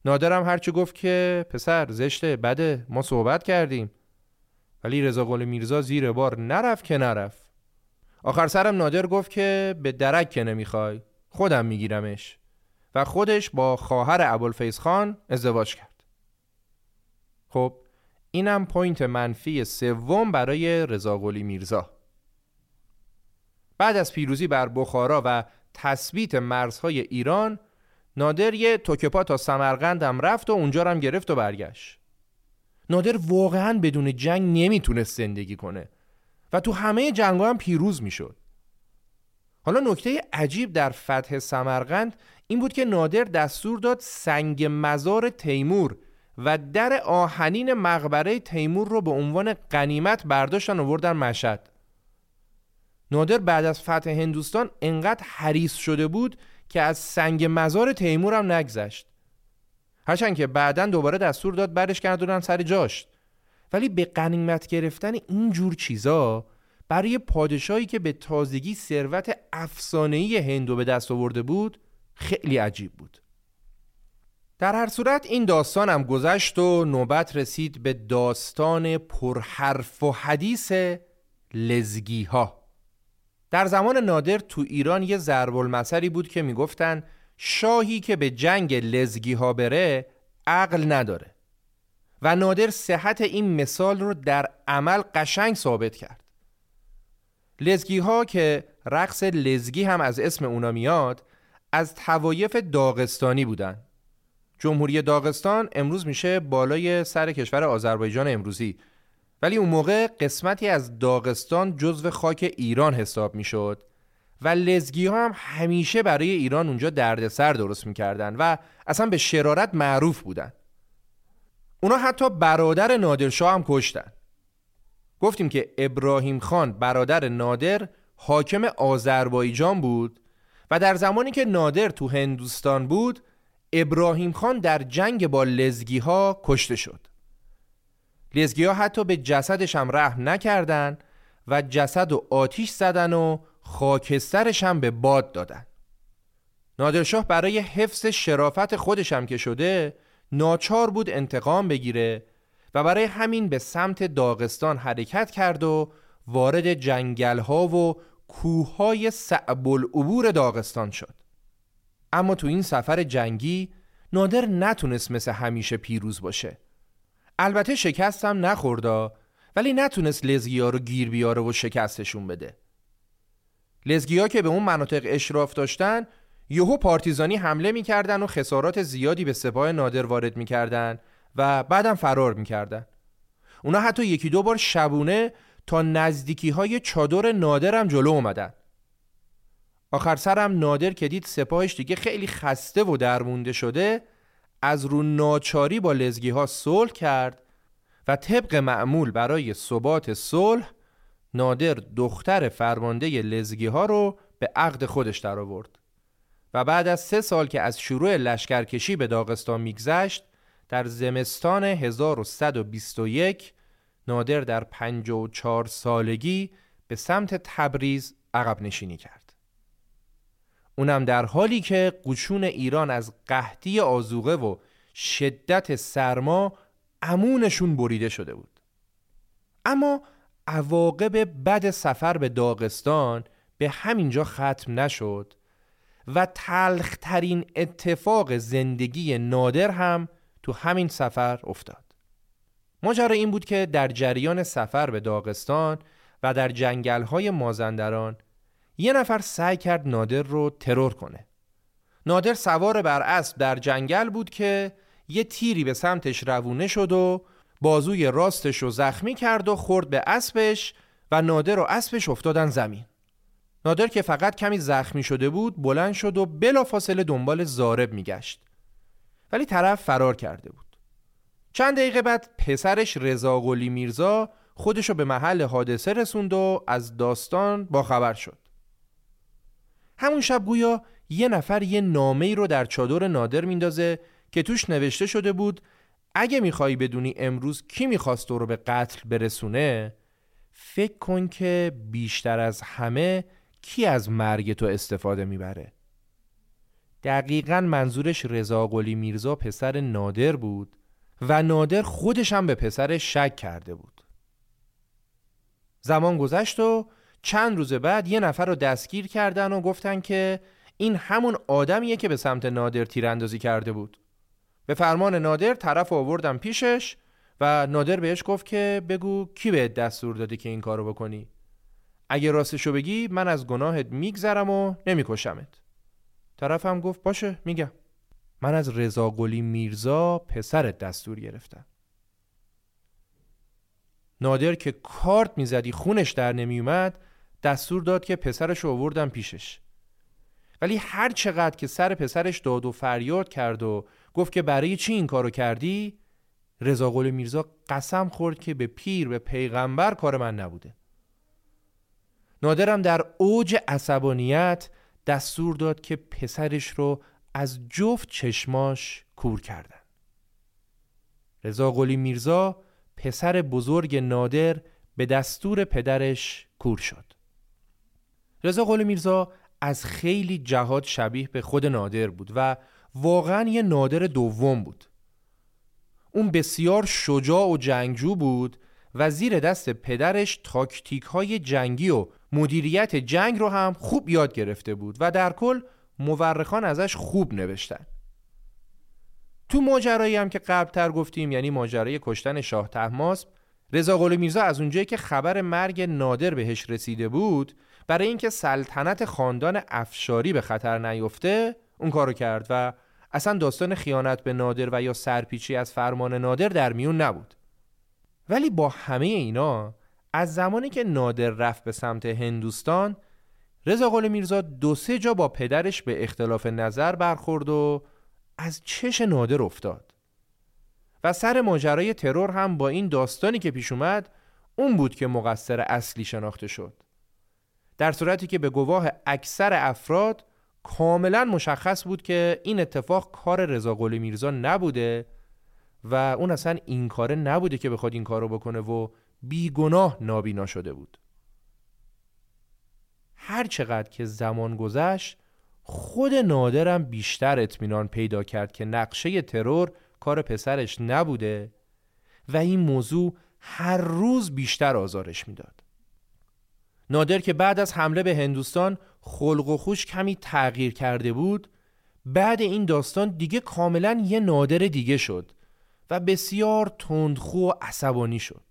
نادرم هرچی گفت که پسر زشته بده ما صحبت کردیم. ولی رضا قلی میرزا زیر بار نرفت که نرفت. آخر سرم نادر گفت که به درک که نمی‌خوای خودم میگیرمش. و خودش با خواهر ابوالفیض خان ازدواج کرد. خب اینم point منفی سوم برای رضاقلی میرزا. بعد از پیروزی بر بخارا و تثبیت مرزهای ایران نادر یه تک پا تا سمرقند هم رفت و اونجا هم گرفت و برگشت. نادر واقعا بدون جنگ نمی‌تونست زندگی کنه. و تو همه جنگ هم پیروز می‌شد. حالا نکته عجیب در فتح سمرقند این بود که نادر دستور داد سنگ مزار تیمور و در آهنین مقبره تیمور رو به عنوان قنیمت برداشتن آوردن مشد نادر بعد از فتح هندوستان انقدر حریص شده بود که از سنگ مزار تیمور هم نگذشت. هرچند که بعدا دوباره دستور داد برش گردونن سر جاش. ولی به قنیمت گرفتن این جور چیزا برای پادشاهی که به تازگی ثروت افسانه‌ای هندو به دست آورده بود خیلی عجیب بود. در هر صورت این داستان هم گذشت و نوبت رسید به داستان پرحرف و حدیث لزگی ها در زمان نادر تو ایران یه ضرب المثلی بود که می‌گفتن شاهی که به جنگ لزگی ها بره عقل نداره. و نادر صحت این مثال رو در عمل قشنگ ثابت کرد. لزگی ها که رقص لزگی هم از اسم اونا میاد از توایف داغستانی بودن. جمهوری داغستان امروز میشه بالای سر کشور آذربایجان امروزی. ولی اون موقع قسمتی از داغستان جزو خاک ایران حساب می‌شد. و لزگی ها هم همیشه برای ایران اونجا دردسر درست می‌کردن و اصلا به شرارت معروف بودن. اونا حتی برادر نادرشاه هم کشتن. گفتیم که ابراهیم خان برادر نادر حاکم آذربایجان بود و در زمانی که نادر تو هندوستان بود ابراهیم خان در جنگ با لزگی ها کشته شد. لزگی ها حتی به جسدش هم رحم نکردن و جسد و آتیش زدن و خاکسترش هم به باد دادن. نادرشاه برای حفظ شرافت خودش هم که شده ناچار بود انتقام بگیره و برای همین به سمت داغستان حرکت کرد و وارد جنگل ها و کوه های سعب العبور داغستان شد. اما تو این سفر جنگی نادر نتونست مثل همیشه پیروز باشه. البته شکست هم نخوردا ولی نتونست لزگیا رو گیر بیاره و شکستشون بده. لزگیا که به اون مناطق اشراف داشتن یهو پارتیزانی حمله می‌کردن و خسارات زیادی به سپاه نادر وارد می‌کردن و بعدم فرار می‌کردن. اونا حتی یکی دو بار شبونه تا نزدیکی های چادر نادر هم جلو اومدن. آخر سرم نادر که دید سپاهش دیگه خیلی خسته و درمونده شده از رو ناچاری با لزگی ها صلح کرد و طبق معمول برای ثبات صلح نادر دختر فرمانده لزگی ها رو به عقد خودش در آورد و بعد از سه سال که از شروع لشکرکشی به داغستان میگذشت در زمستان 1121 نادر در 54 سالگی به سمت تبریز عقب نشینی کرد. اونم در حالی که قشون ایران از قحطی آزوغه و شدت سرما امونشون بریده شده بود. اما عواقب بد سفر به داغستان به همینجا ختم نشد و تلخترین اتفاق زندگی نادر هم تو همین سفر افتاد. ماجرا این بود که در جریان سفر به داغستان و در جنگل های مازندران یه نفر سعی کرد نادر رو ترور کنه. نادر سوار بر اسب در جنگل بود که یه تیری به سمتش روونه شد و بازوی راستش رو زخمی کرد و خورد به اسبش و نادر و اسبش افتادن زمین. نادر که فقط کمی زخمی شده بود بلند شد و بلافاصله دنبال زارب میگشت. ولی طرف فرار کرده بود. چند دقیقه بعد پسرش رضا قلی میرزا خودشو به محل حادثه رسوند و از داستان باخبر شد. همون شب گویا یه نفر یه نامه رو در چادر نادر میندازه که توش نوشته شده بود اگه می‌خوای بدونی امروز کی می‌خواست رو به قتل برسونه فکر کن که بیشتر از همه کی از مرگ تو استفاده می‌بره. دقیقا منظورش رضا قلی میرزا پسر نادر بود و نادر خودش هم به پسر شک کرده بود. زمان گذشت و چند روز بعد یه نفر رو دستگیر کردن و گفتن که این همون آدمیه که به سمت نادر تیراندازی کرده بود. به فرمان نادر طرف آوردن پیشش و نادر بهش گفت که بگو کی بهت دستور داده که این کارو بکنی. اگه راستشو بگی من از گناهت میگذرم و نمیکشمت. طرف هم گفت باشه میگم. من از رضا قلی میرزا پسرت دستور گرفتم. نادر که کارت می‌زدی خونش در نمیومد دستور داد که پسرش رو آوردن پیشش. ولی هر چقدر که سر پسرش داد و فریاد کرد و گفت که برای چی این کارو کردی؟ رضا قلی میرزا قسم خورد که به پیر به پیغمبر کار من نبوده. نادرم در اوج عصبانیت دستور داد که پسرش رو از جفت چشماش کور کردن. رضا قلی میرزا پسر بزرگ نادر به دستور پدرش کور شد. رضا قلی میرزا از خیلی جهات شبیه به خود نادر بود و واقعا یه نادر دوم بود. اون بسیار شجاع و جنگجو بود و زیر دست پدرش تاکتیک های جنگی و مدیریت جنگ رو هم خوب یاد گرفته بود و در کل مورخان ازش خوب نوشتن. تو ماجرایی هم که قبلتر گفتیم یعنی ماجرای کشتن شاه تحماسب رضا قلی میرزا از اونجایی که خبر مرگ نادر بهش رسیده بود برای اینکه سلطنت خاندان افشاری به خطر نیفته اون کارو کرد و اصلا داستان خیانت به نادر و یا سرپیچی از فرمان نادر در میون نبود. ولی با همه اینا از زمانی که نادر رفت به سمت هندوستان رضا قل میرزا دو سه جا با پدرش به اختلاف نظر برخورد و از چش نادر افتاد. و سر ماجرای ترور هم با این داستانی که پیش اومد اون بود که مقصر اصلی شناخته شد. در صورتی که به گواه اکثر افراد کاملا مشخص بود که این اتفاق کار رضا قلی میرزا نبوده و اون اصلا این کاره نبوده که بخواد این کارو بکنه و بیگناه نابینا شده بود هر چقدر که زمان گذشت خود نادرم بیشتر اطمینان پیدا کرد که نقشه ترور کار پسرش نبوده و این موضوع هر روز بیشتر آزارش می‌داد. نادر که بعد از حمله به هندوستان خلق و خوش کمی تغییر کرده بود بعد این داستان دیگه کاملا یه نادر دیگه شد و بسیار تندخو و عصبانی شد.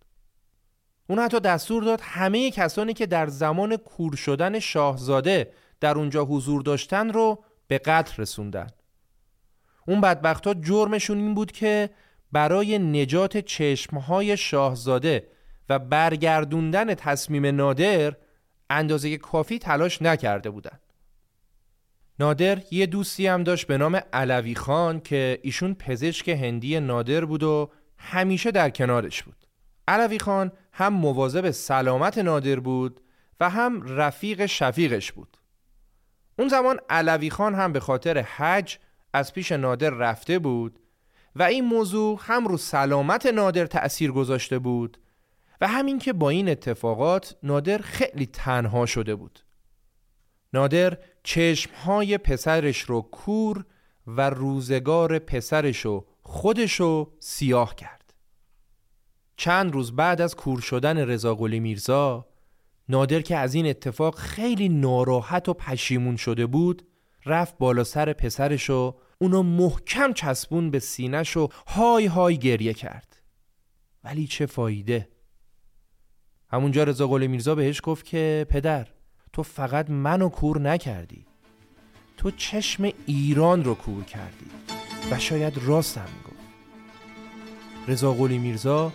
اون حتی دستور داد همه کسانی که در زمان کور شدن شاهزاده در اونجا حضور داشتن رو به قتل رسوندن. اون بدبخت جرمشون این بود که برای نجات چشمهای شاهزاده و برگردوندن تصمیم نادر اندازه کافی تلاش نکرده بودند. نادر یه دوستی هم داشت به نام علوی خان که ایشون پزشک هندی نادر بود و همیشه در کنارش بود. علوی خان هم مواظب سلامت نادر بود و هم رفیق شفیقش بود. اون زمان علوی خان هم به خاطر حج از پیش نادر رفته بود و این موضوع هم رو سلامت نادر تأثیر گذاشته بود و همین که با این اتفاقات نادر خیلی تنها شده بود. نادر چشمهای پسرش رو کور و روزگار پسرش رو خودش رو سیاه کرد. چند روز بعد از کور شدن رضا قلی میرزا نادر که از این اتفاق خیلی ناراحت و پشیمون شده بود رفت بالا سر پسرش و اونو محکم چسبون به سینش و های های گریه کرد. ولی چه فایده؟ همونجا رضا قلی میرزا بهش گفت که پدر تو فقط منو کور نکردی. تو چشم ایران رو کور کردی. و شاید راست هم گفت رضا قلی میرزا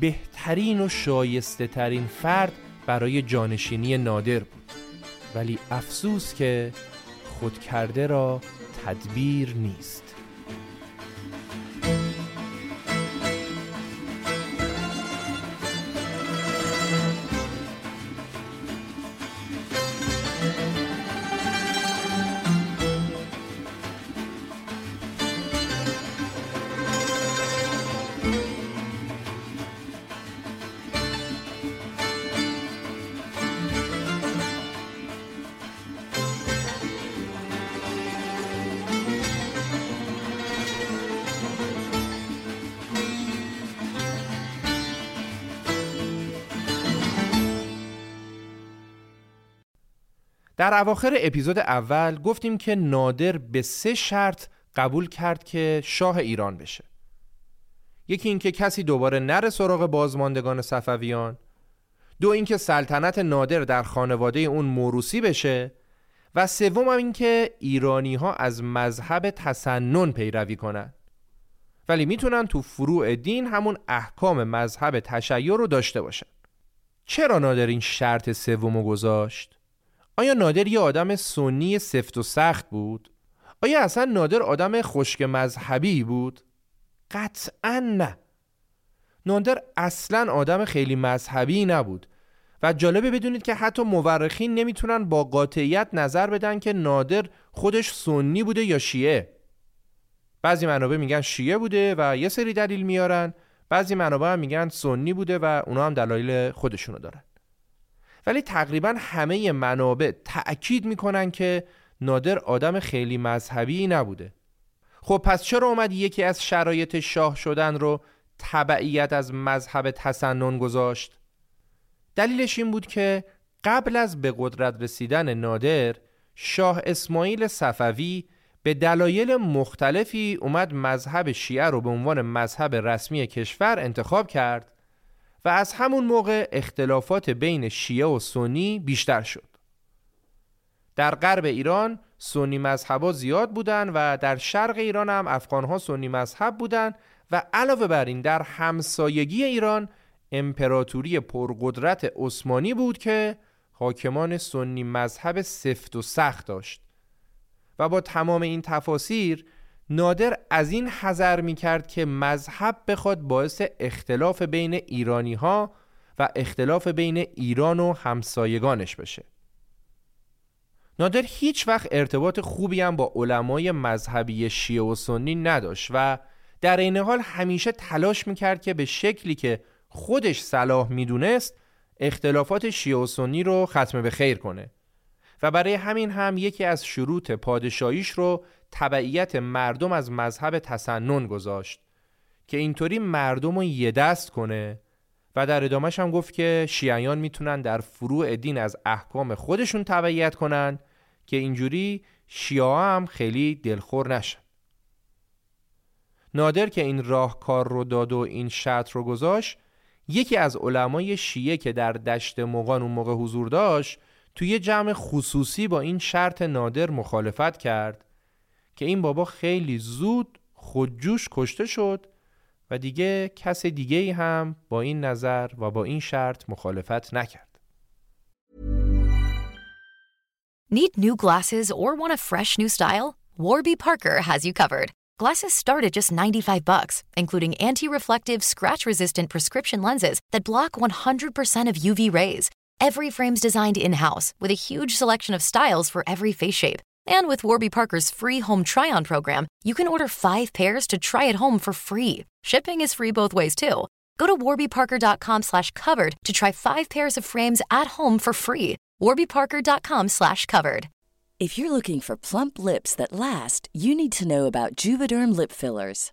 بهترین و شایسته ترین فرد برای جانشینی نادر بود. ولی افسوس که خود کرده را تدبیر نیست. در اواخر اپیزود اول گفتیم که نادر به سه شرط قبول کرد که شاه ایران بشه. یکی اینکه کسی دوباره نره سراغ بازماندگان صفویان. دو اینکه سلطنت نادر در خانواده اون موروسی بشه. و سوم هم اینکه ایرانی ها از مذهب تسنن پیروی کنند. ولی می‌تونن تو فروع دین همون احکام مذهب تشیع رو داشته باشن. چرا نادر این شرط سومو گذاشت؟ آیا نادر یه آدم سنی سفت و سخت بود؟ آیا اصلا نادر آدم خشک مذهبی بود؟ قطعا نه. نادر اصلا آدم خیلی مذهبی نبود و جالبه بدونید که حتی مورخین نمی‌تونن با قاطعیت نظر بدن که نادر خودش سنی بوده یا شیعه. بعضی منابع میگن شیعه بوده و یه سری دلیل میارن بعضی منابع هم میگن سنی بوده و اونا هم دلایل خودشونو دارن. ولی تقریبا همه منابع تأکید می‌کنن که نادر آدم خیلی مذهبی نبوده. خب پس چرا اومد یکی از شرایط شاه شدن رو تبعیت از مذهب تسنن گذاشت؟ دلیلش این بود که قبل از به قدرت رسیدن نادر شاه اسماعیل صفوی به دلایل مختلفی اومد مذهب شیعه رو به عنوان مذهب رسمی کشور انتخاب کرد و از همون موقع اختلافات بین شیعه و سنی بیشتر شد. در غرب ایران سنی مذهبا زیاد بودند و در شرق ایران هم افغانها سنی مذهب بودند و علاوه بر این در همسایگی ایران امپراتوری پرقدرت عثمانی بود که حاکمان سنی مذهب سفت و سخت داشت و با تمام این تفاسیر نادر از این حذر می کرد که مذهب بخواد باعث اختلاف بین ایرانی ها و اختلاف بین ایران و همسایگانش بشه. نادر هیچ وقت ارتباط خوبی هم با علمای مذهبی شیعه و سنی نداشت و در این حال همیشه تلاش می‌کرد که به شکلی که خودش صلاح می‌دونست اختلافات شیعه و سنی رو ختم به خیر کنه. و برای همین هم یکی از شروط پادشاهیش رو تبعیت مردم از مذهب تسنن گذاشت که اینطوری مردم رو یه دست کنه و در ادامهش هم گفت که شیعیان می‌تونن در فروع دین از احکام خودشون تبعیت کنن که اینجوری شیعه هم خیلی دلخور نشن. نادر که این راهکار رو داد و این شرط رو گذاشت یکی از علمای شیعه که در دشت مقان اون موقع حضور داشت توی جمع خصوصی با این شرط نادر مخالفت کرد که این بابا خیلی زود خودجوش کشته شد و دیگه کس دیگه هم با این نظر و با این شرط مخالفت نکرد. Need new glasses or want a fresh new style? Warby Parker has you covered. Glasses start at just 95 bucks, including anti-reflective, scratch-resistant prescription lenses that block 100% of UV rays. Every frame's designed in-house with a huge selection of styles for every face shape. And with Warby Parker's free home try-on program, you can order five pairs to try at home for free. Shipping is free both ways too. Go to warbyparker.com slash covered to try five pairs of frames at home for free. warbyparker.com slash covered. If you're looking for plump lips that last, you need to know about Juvederm lip fillers.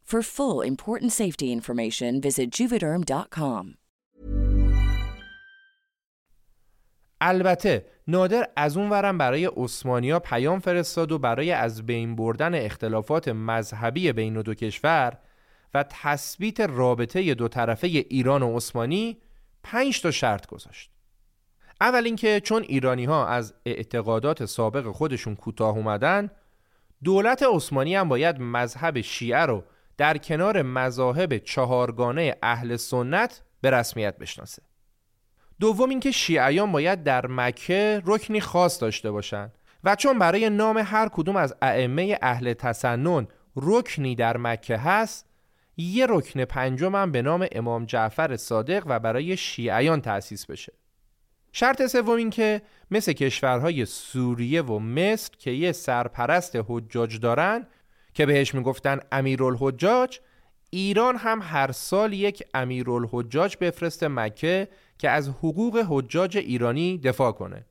For full important safety information, visit juvederm.com. البته نادر از اون ورم برای عثمانیا پیام فرستاد و برای از بین بردن اختلافات مذهبی بین دو کشور و تثبیت رابطه دو طرفه ایران و عثمانی پنج تا شرط گذاشت. اول اینکه چون ایرانی ها از اعتقادات سابق خودشون کوتاه اومدن دولت عثمانی هم باید مذهب شیعه رو در کنار مذاهب چهارگانه اهل سنت به رسمیت بشناسه. دوم اینکه شیعیان باید در مکه رکنی خاص داشته باشند و چون برای نام هر کدوم از ائمه اهل تسنن رکنی در مکه هست یه رکن پنجم هم به نام امام جعفر صادق و برای شیعیان تأسیس بشه. شرط سوم این که مثل کشورهای سوریه و مصر که یه سرپرست حجاج دارن که بهش می‌گفتن امیرالحجاج ایران هم هر سال یک امیرالحجاج بفرسته مکه که از حقوق حجاج ایرانی دفاع کنه.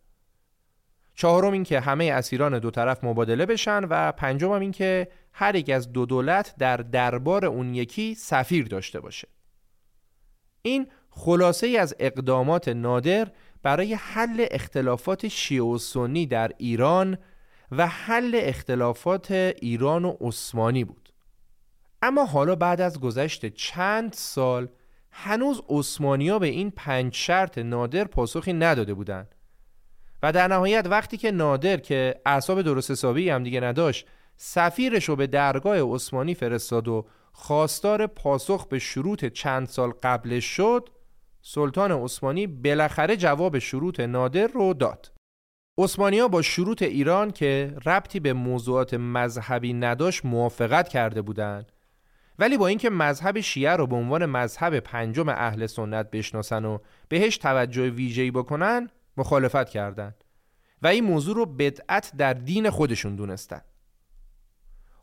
چهارم این که همه اسیران دو طرف مبادله بشن و پنجم این که هر یک از دو دولت در دربار اون یکی سفیر داشته باشه. این خلاصه ای از اقدامات نادر برای حل اختلافات شیعه و سنی در ایران و حل اختلافات ایران و عثمانی بود. اما حالا بعد از گذشت چند سال هنوز عثمانیا به این پنج شرط نادر پاسخی نداده بودند. و در نهایت وقتی که نادر که اعصاب درست حسابی هم دیگه نداشت سفیرش رو به درگاه عثمانی فرستاد و خواستار پاسخ به شروط چند سال قبلش شد سلطان عثمانی بالاخره جواب شروط نادر رو داد. عثمانی با شروط ایران که ربطی به موضوعات مذهبی نداشت موافقت کرده بودند. ولی با اینکه مذهب شیعه رو به عنوان مذهب پنجم اهل سنت بشناسن و بهش توجه ویژه‌ای بکنن مخالفت کردند. و این موضوع رو بدعت در دین خودشون دونستن.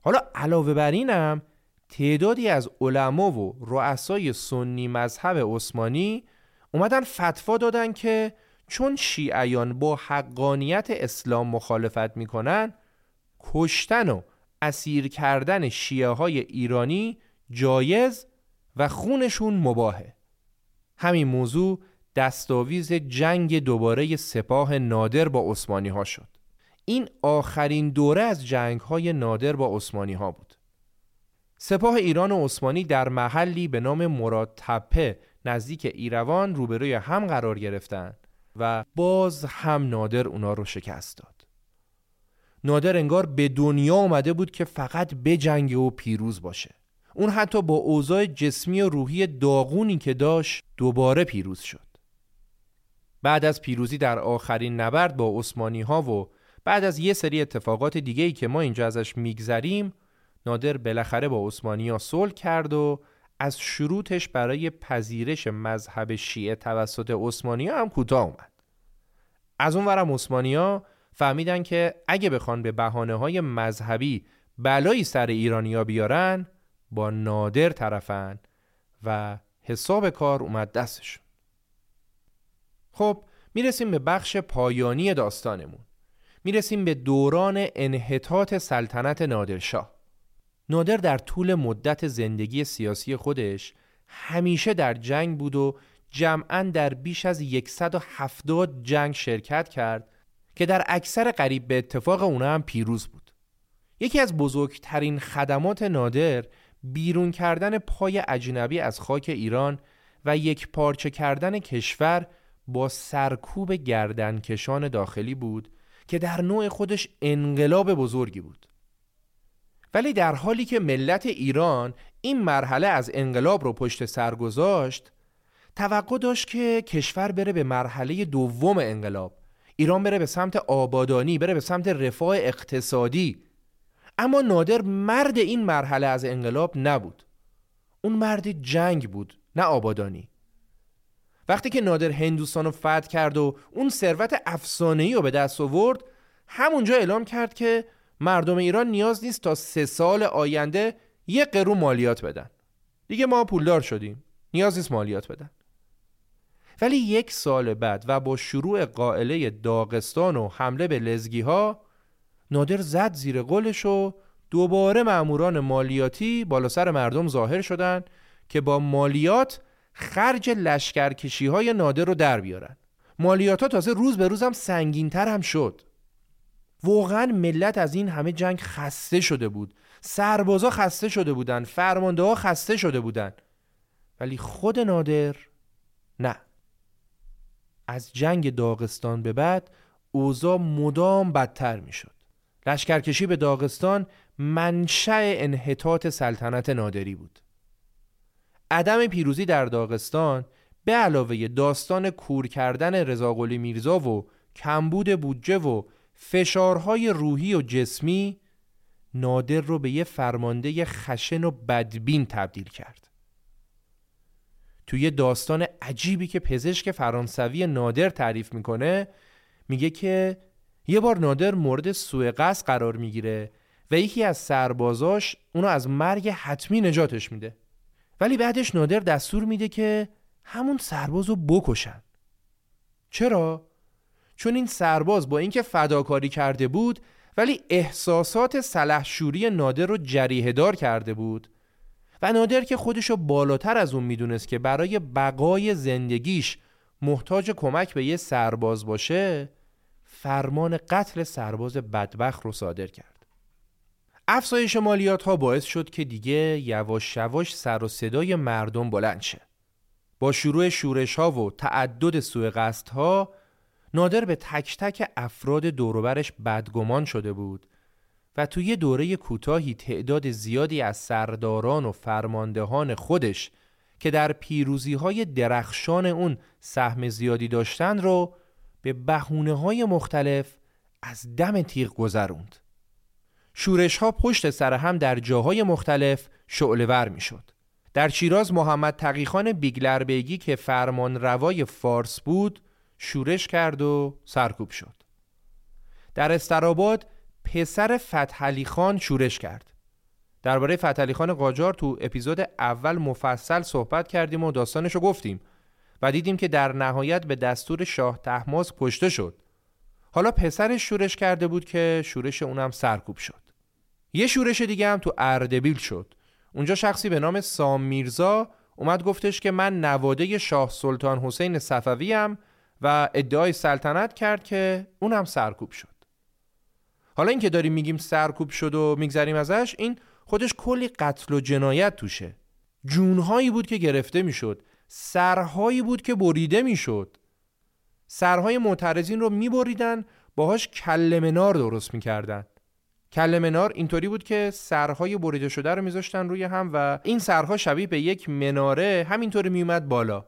حالا علاوه بر اینم تعدادی از علما و رؤسای سنی مذهب عثمانی اومدن فتوا دادن که چون شیعیان با حقانیت اسلام مخالفت می‌کنن کشتن و اسیر کردن شیعه های ایرانی جایز و خونشون مباهه. همین موضوع دستاویز جنگ دوباره سپاه نادر با عثمانی ها شد. این آخرین دوره از جنگ های نادر با عثمانی ها بود. سپاه ایران و عثمانی در محلی به نام مراد تپه نزدیک ایروان روبروی هم قرار گرفتند. و باز هم نادر اونا رو شکست داد. نادر انگار به دنیا آمده بود که فقط جنگ و پیروز باشه. اون حتی با اوضاع جسمی و روحی داغونی که داشت دوباره پیروز شد. بعد از پیروزی در آخرین نبرد با عثمانی ها و بعد از یه سری اتفاقات دیگه ای که ما اینجا ازش میگذریم نادر بالاخره با عثمانی ها صلح کرد و از شروطش برای پذیرش مذهب شیعه توسط عثمانی هم کوتاه اومد. از اون ورم عثمانی ها فهمیدن که اگه بخوان به بحانه های مذهبی بلایی سر ایرانیا بیارن با نادر طرفن و حساب کار اومد دستشون. خب می‌رسیم به بخش پایانی داستانمون. می‌رسیم به دوران انحطاط سلطنت نادرشاه. نادر در طول مدت زندگی سیاسی خودش همیشه در جنگ بود و جمعا در بیش از 170 جنگ شرکت کرد که در اکثر قریب به اتفاق اونا هم پیروز بود. یکی از بزرگترین خدمات نادر بیرون کردن پای اجنبی از خاک ایران و یک پارچه کردن کشور با سرکوب گردنکشان داخلی بود که در نوع خودش انقلاب بزرگی بود. ولی در حالی که ملت ایران این مرحله از انقلاب رو پشت سر گذاشت توقع داشت که کشور بره به مرحله دوم انقلاب. ایران بره به سمت آبادانی بره به سمت رفاه اقتصادی. اما نادر مرد این مرحله از انقلاب نبود. اون مرد جنگ بود نه آبادانی. وقتی که نادر هندوستان رو فتح کرد و اون ثروت افسانه‌ای رو به دست آورد همونجا اعلام کرد که مردم ایران نیاز نیست تا سه سال آینده یه قرو مالیات بدن. دیگه ما پولدار شدیم. نیاز نیست مالیات بدن. ولی یک سال بعد و با شروع قائله داغستان و حمله به لزگی ها نادر زد زیر قولش و دوباره ماموران مالیاتی بالا سر مردم ظاهر شدند که با مالیات خرج لشکرکشی های نادر رو در بیارن. مالیات ها تازه روز به روزم سنگینتر هم شد. واقعا ملت از این همه جنگ خسته شده بود. سربازا خسته شده بودن فرمانده ها خسته شده بودن. ولی خود نادر نه. از جنگ داغستان به بعد اوضاع مدام بدتر می‌شد. لشکرکشی به داغستان منشأ انحطاط سلطنت نادری بود. عدم پیروزی در داغستان به علاوه داستان کور کردن رضاقلی میرزا و کمبود بودجه و فشارهای روحی و جسمی نادر رو به یه فرمانده خشن و بدبین تبدیل کرد. توی داستان عجیبی که پزشک فرانسوی نادر تعریف می‌کنه میگه که یه بار نادر مورد سوء قصد قرار می‌گیره و یکی از سربازاش اونو از مرگ حتمی نجاتش میده ولی بعدش نادر دستور میده که همون سرباز رو بکشن چرا؟ چون این سرباز با اینکه فداکاری کرده بود ولی احساسات سلحشوری نادر رو جریه دار کرده بود. و نادر که خودشو بالاتر از اون می‌دونست که برای بقای زندگیش محتاج کمک به یه سرباز باشه فرمان قتل سرباز بدبخت رو صادر کرد. افزایش مالیات ها باعث شد که دیگه یواش یواش سر و صدای مردم بلند شه. با شروع شورش ها و تعدد سوء قصد ها نادر به تک تک افراد دوروبرش بدگمان شده بود و توی دوره کوتاهی تعداد زیادی از سرداران و فرماندهان خودش که در پیروزی های درخشان اون سهم زیادی داشتن رو به بحونه های مختلف از دم تیغ گذروند. شورش ها پشت سر هم در جاهای مختلف شعلور می شد. در شیراز محمد تقیخان بیگلربیگی که فرمان روای فارس بود شورش کرد و سرکوب شد. در استراباد پسر فتحعلی خان شورش کرد. درباره فتحعلی خان قاجار تو اپیزود اول مفصل صحبت کردیم و داستانشو گفتیم و دیدیم که در نهایت به دستور شاه تحماس کشته شد. حالا پسرش شورش کرده بود که شورش اونم سرکوب شد. یه شورش دیگه هم تو اردبیل شد. اونجا شخصی به نام سام میرزا اومد گفتش که من نواده شاه سلطان حسین صفوی و ادعای سلطنت کرد که اونم سرکوب شد. حالا اینکه داریم میگیم سرکوب شد و میگذریم ازش این خودش کلی قتل و جنایت توشه. جونهایی بود که گرفته می‌شد، سرهایی بود که بریده می‌شد. سرهای معترضین رو میبریدن باهاش کل منار درست می‌کردن. کل منار اینطوری بود که سرهای بریده شده رو میذاشتن روی هم و این سرها شبیه به یک مناره همینطوری میومد بالا.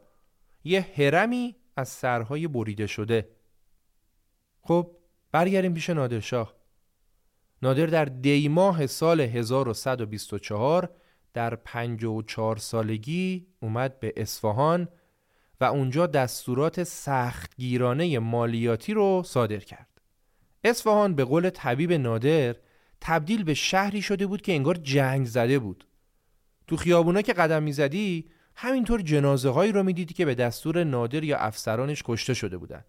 یه هرمی از سرهای بریده شده خب برگردیم پیش نادرشاه نادر در دیماه سال 1124 در 54 سالگی اومد به اصفهان و اونجا دستورات سختگیرانه مالیاتی رو صادر کرد. اصفهان به قول طبیب نادر تبدیل به شهری شده بود که انگار جنگ زده بود. تو خیابونا که قدم می‌زدی همینطور جنازه هایی رو می‌دیدی که به دستور نادر یا افسرانش کشته شده بودند.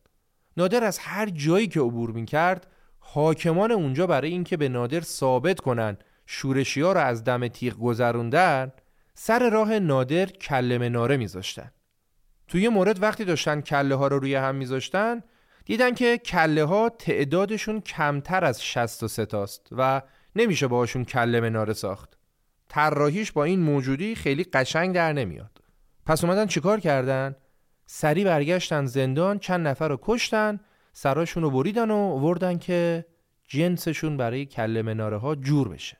نادر از هر جایی که عبور می‌کرد حاکمان اونجا برای اینکه به نادر ثابت کنن شورشی ها رو از دم تیغ گذروندن سر راه نادر کله مناره میذاشتن. توی مورد وقتی داشتن کله ها رو روی هم میذاشتن دیدن که کله ها تعدادشون کمتر از 63 تاست و نمیشه باهاشون کله مناره ساخت. طراحیش با این موجودی خیلی قشنگ در نمیاد. پس اومدن چیکار کردن؟ سری برگشتن زندان چند نفر رو کشتن سراشون رو بریدن و وردن که جنسشون برای کل مناره ها جور بشه.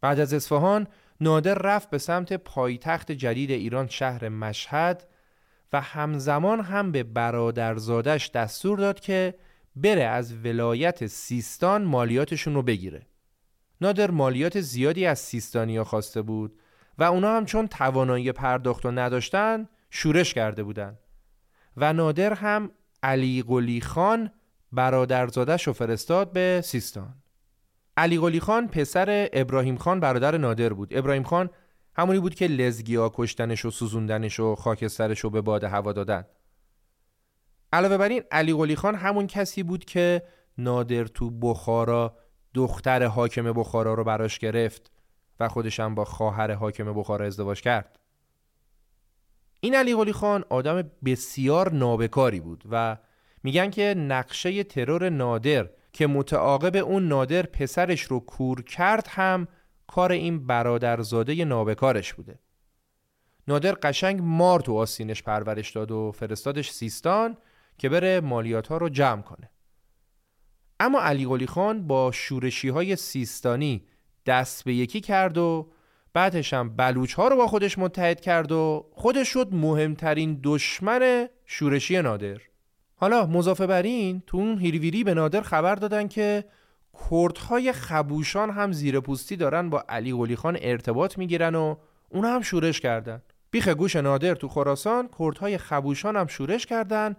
بعد از اصفهان نادر رفت به سمت پایتخت جدید ایران شهر مشهد و همزمان هم به برادرزادش دستور داد که بره از ولایت سیستان مالیاتشون رو بگیره. نادر مالیات زیادی از سیستانیا خواسته بود و اونا هم چون توانایی پرداخت و نداشتن شورش کرده بودن. و نادر هم علی قلی خان برادرزادش رو فرستاد به سیستان. علی قلی خان پسر ابراهیم خان برادر نادر بود. ابراهیم خان همونی بود که لزگیا کشتنش و سوزوندنش و خاکسترش رو به باد هوا دادن. علاوه بر این علی قلی خان همون کسی بود که نادر تو بخارا دختر حاکم بخارا رو براش گرفت. و خودش هم با خواهر حاکم بخارا ازدواج کرد. این علی قلی خان آدم بسیار نابکاری بود و میگن که نقشه ترور نادر که متعاقب اون نادر پسرش رو کور کرد هم کار این برادرزاده نابکارش بوده. نادر قشنگ مار تو آسینش پرورش داد و فرستادش سیستان که بره مالیات ها رو جمع کنه. اما علی قلی خان با شورشی های سیستانی دست به یکی کرد و بعدش هم بلوچ ها رو با خودش متحد کرد و خودش شد مهمترین دشمن شورشی نادر. حالا مضافه بر این تو اون هیرویری به نادر خبر دادن که کردهای خبوشان هم زیر پوستی دارن با علی قلی خان ارتباط می‌گیرن و اونا هم شورش کردن. بیخ گوش نادر تو خراسان کردهای خبوشان هم شورش کردن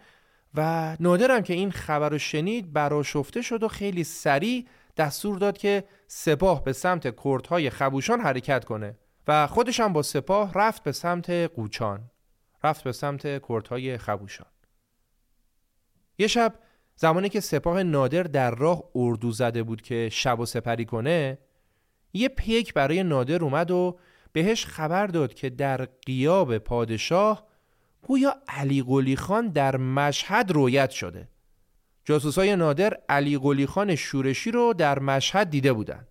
و نادرم که این خبر رو شنید براشفته شد و خیلی سریع دستور داد که سپاه به سمت کردهای خبوشان حرکت کنه و خودش هم با سپاه رفت به سمت قوچان رفت به سمت کردهای خبوشان. یه شب زمانی که سپاه نادر در راه اردو زده بود که شب و سپری کنه یه پیک برای نادر اومد و بهش خبر داد که در قیاب پادشاه گویا علی قلی خان در مشهد رویت شده. جاسوسای نادر علی قلی خان شورشی رو در مشهد دیده بودند.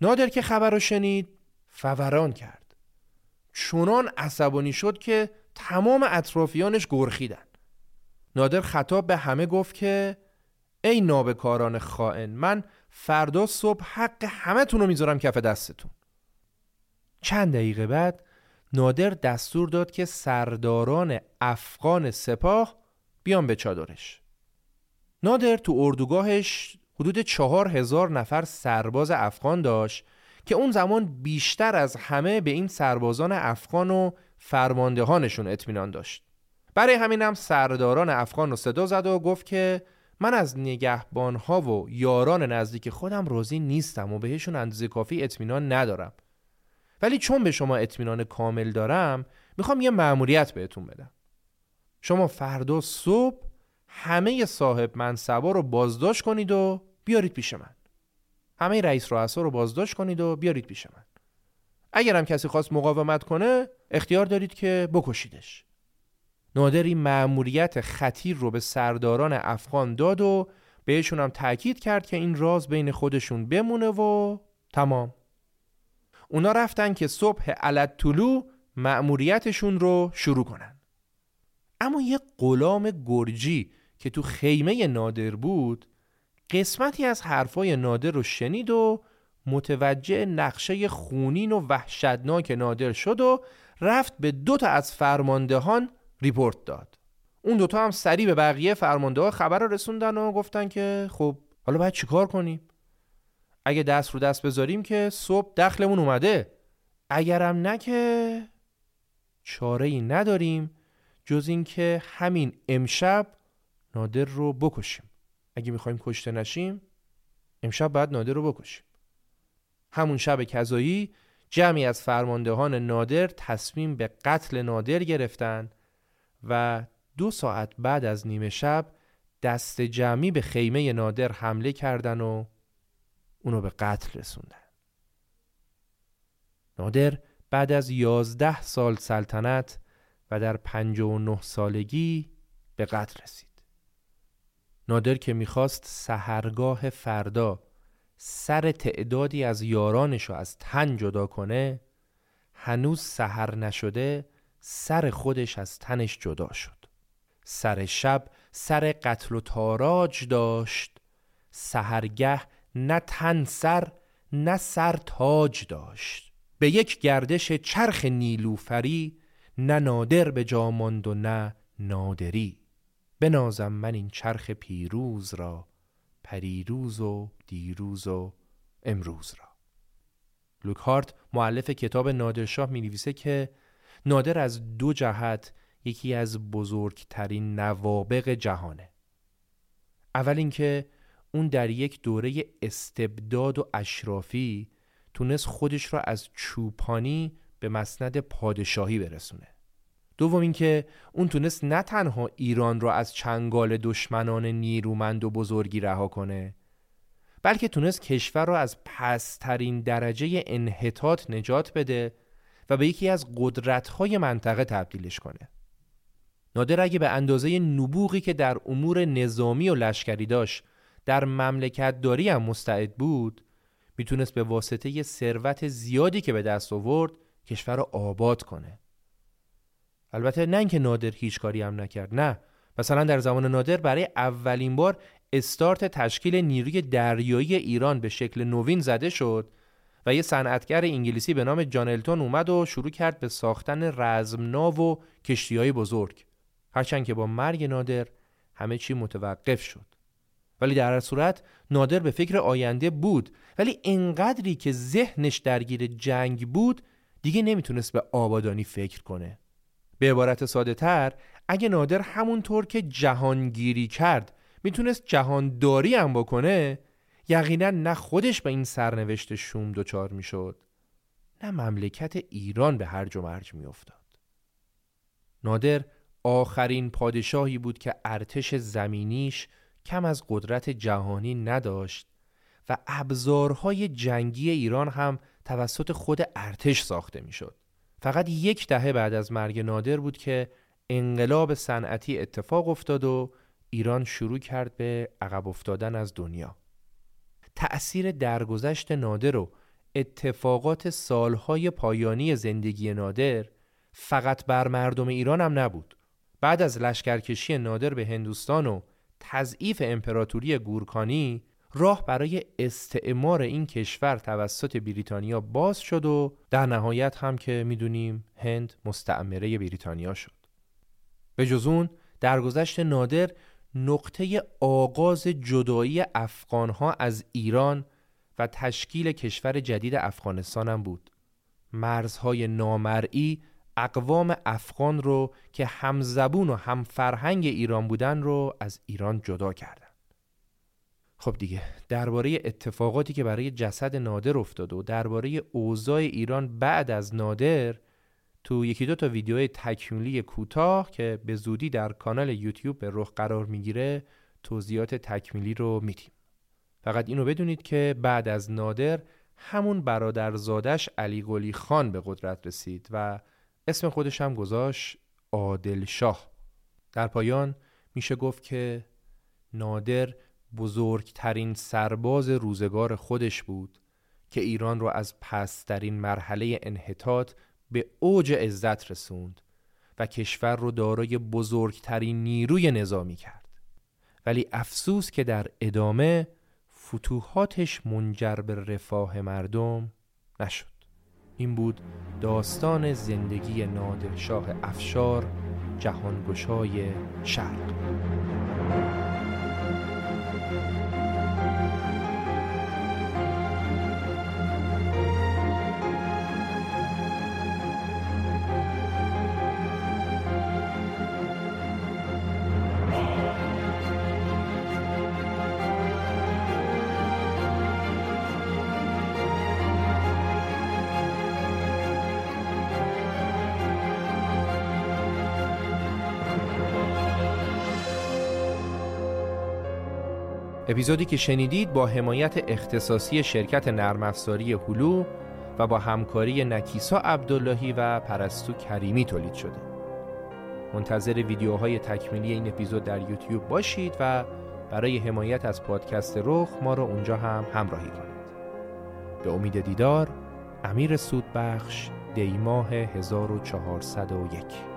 نادر که خبر رو شنید فوران کرد. چونان عصبانی شد که تمام اطرافیانش گرخیدن. نادر خطاب به همه گفت که ای نابکاران خائن من فردا صبح حق همه تون رو می‌ذارم کف دستتون. چند دقیقه بعد نادر دستور داد که سرداران افغان سپاه بیان به چادرش. نادر تو اردوگاهش حدود چهار هزار نفر سرباز افغان داشت که اون زمان بیشتر از همه به این سربازان افغان و فرماندهانشون اطمینان داشت. برای همین هم سرداران افغان رو صدا زد و گفت که من از نگهبانها و یاران نزدیک خودم راضی نیستم و بهشون اندازه کافی اطمینان ندارم. ولی چون به شما اطمینان کامل دارم می‌خوام یه مأموریت بهتون بدم. شما فردا صبح همه صاحب منصبا رو بازداشت کنید و بیارید پیش من. همه رئیس رؤسا رو بازداشت کنید و بیارید پیش من. اگرم کسی خواست مقاومت کنه اختیار دارید که بکشیدش. نادر این مأموریت خطیر رو به سرداران افغان داد و بهشون هم تاکید کرد که این راز بین خودشون بمونه و تمام. اونا رفتن که صبح علت طلو مأموریتشون رو شروع کنن. اما یه غلام گرجی که تو خیمه نادر بود قسمتی از حرفای نادر رو شنید و متوجه نقشه خونین و وحشتناک نادر شد و رفت به دو تا از فرماندهان ریپورت داد. اون دوتا هم سریع به بقیه فرمانده ها خبر رو رسوندن و گفتن که خب حالا باید چیکار کنیم؟ اگه دست رو دست بذاریم که صبح دخلمون اومده. اگرم نه که چاره ای نداریم جز اینکه همین امشب نادر رو بکشیم. اگه می‌خوایم کشته نشیم امشب بعد نادر رو بکشیم. همون شب کذایی جمعی از فرماندهان نادر تصمیم به قتل نادر گرفتن و دو ساعت بعد از نیمه شب دست جمعی به خیمه نادر حمله کردن و اونو به قتل رسوندن. نادر بعد از یازده سال سلطنت و در پنج و نه سالگی به قتل رسید. نادر که می‌خواست سهرگاه فردا سر تعدادی از یارانش رو از تن جدا کنه هنوز سهر نشده سر خودش از تنش جدا شد. سر شب سر قتل و تاراج داشت سهرگه نه تن سر نه سر تاج داشت. به یک گردش چرخ نیلوفری نه نادر به جاماند و نه نادری. بنازم من این چرخ پیروز را پریروز و دیروز و امروز را. لوکهارت معلف کتاب نادرشاه می نویسه که نادر از دو جهت یکی از بزرگترین نوابق جهانه. اول اینکه اون در یک دوره استبداد و اشرافی تونست خودش را از چوپانی به مسند پادشاهی برسونه. دوم اینکه اون تونست نه تنها ایران را از چنگال دشمنان نیرومند و بزرگی رها کنه بلکه تونست کشور را از پسترین درجه انحطاط نجات بده و به یکی از قدرت‌های منطقه تبدیلش کنه. نادر اگه به اندازه نبوغی که در امور نظامی و لشکری داشت در مملکت داری هم مستعد بود می‌تونست به واسطه ثروت زیادی که به دست آورد کشور را آباد کنه. البته نه اینکه نادر هیچ کاری هم نکرد نه. مثلا در زمان نادر برای اولین بار استارت تشکیل نیروی دریایی ایران به شکل نوین زده شد و یه صنعتگر انگلیسی به نام جانلتون اومد و شروع کرد به ساختن رزمناو و کشتیهای بزرگ. هرچند که با مرگ نادر همه چی متوقف شد. ولی در هر صورت نادر به فکر آینده بود ولی انقدری که ذهنش درگیر جنگ بود دیگه نمی‌تونست به آبادانی فکر کنه. به عبارت ساده تر اگه نادر همونطور که جهانگیری کرد می‌تونست جهانداری هم بکنه یقینا نه خودش به این سرنوشت شوم دچار می‌شد نه مملکت ایران به هرج و مرج میافتاد نادر آخرین پادشاهی بود که ارتش زمینیش کم از قدرت جهانی نداشت و ابزارهای جنگی ایران هم توسط خود ارتش ساخته می‌شد. فقط یک دهه بعد از مرگ نادر بود که انقلاب صنعتی اتفاق افتاد و ایران شروع کرد به عقب افتادن از دنیا. تأثیر درگذشت نادر و اتفاقات سالهای پایانی زندگی نادر فقط بر مردم ایران هم نبود. بعد از لشکرکشی نادر به هندوستان و تضعیف امپراتوری گورکانی راه برای استعمار این کشور توسط بریتانیا باز شد و در نهایت هم که می‌دونیم هند مستعمره بریتانیا شد. به جزون درگذشت نادر نقطه آغاز جدایی افغانها از ایران و تشکیل کشور جدید افغانستان هم بود. مرزهای نامرئی اقوام افغان رو که هم زبون و هم فرهنگ ایران بودن رو از ایران جدا کردن خب دیگه درباره اتفاقاتی که برای جسد نادر افتاد و درباره اوضاع ایران بعد از نادر تو یکی دو تا ویدیوهای تکمیلی کوتاه که به زودی در کانال یوتیوب به رخ قرار می‌گیره توضیحات تکمیلی رو میدیم. فقط اینو بدونید که بعد از نادر همون برادرزادش علی گلی خان به قدرت رسید و اسم خودش هم گذاشت عادل شاه در پایان میشه گفت که نادر بزرگترین سرباز روزگار خودش بود که ایران را از پسترین مرحله انحطاط به اوج عزت رسوند و کشور رو دارای بزرگترین نیروی نظامی کرد. ولی افسوس که در ادامه فتوحاتش منجر به رفاه مردم نشد. این بود داستان زندگی نادرشاه افشار جهانگشای شرق. اپیزودی که شنیدید با حمایت اختصاصی شرکت نرم افزاری هلو و با همکاری نکیسا عبداللهی و پرستو کریمی تولید شده. منتظر ویدیوهای تکمیلی این اپیزود در یوتیوب باشید و برای حمایت از پادکست رخ ما رو اونجا هم همراهی کنید. به امید دیدار امیر سودبخش دیماه 1401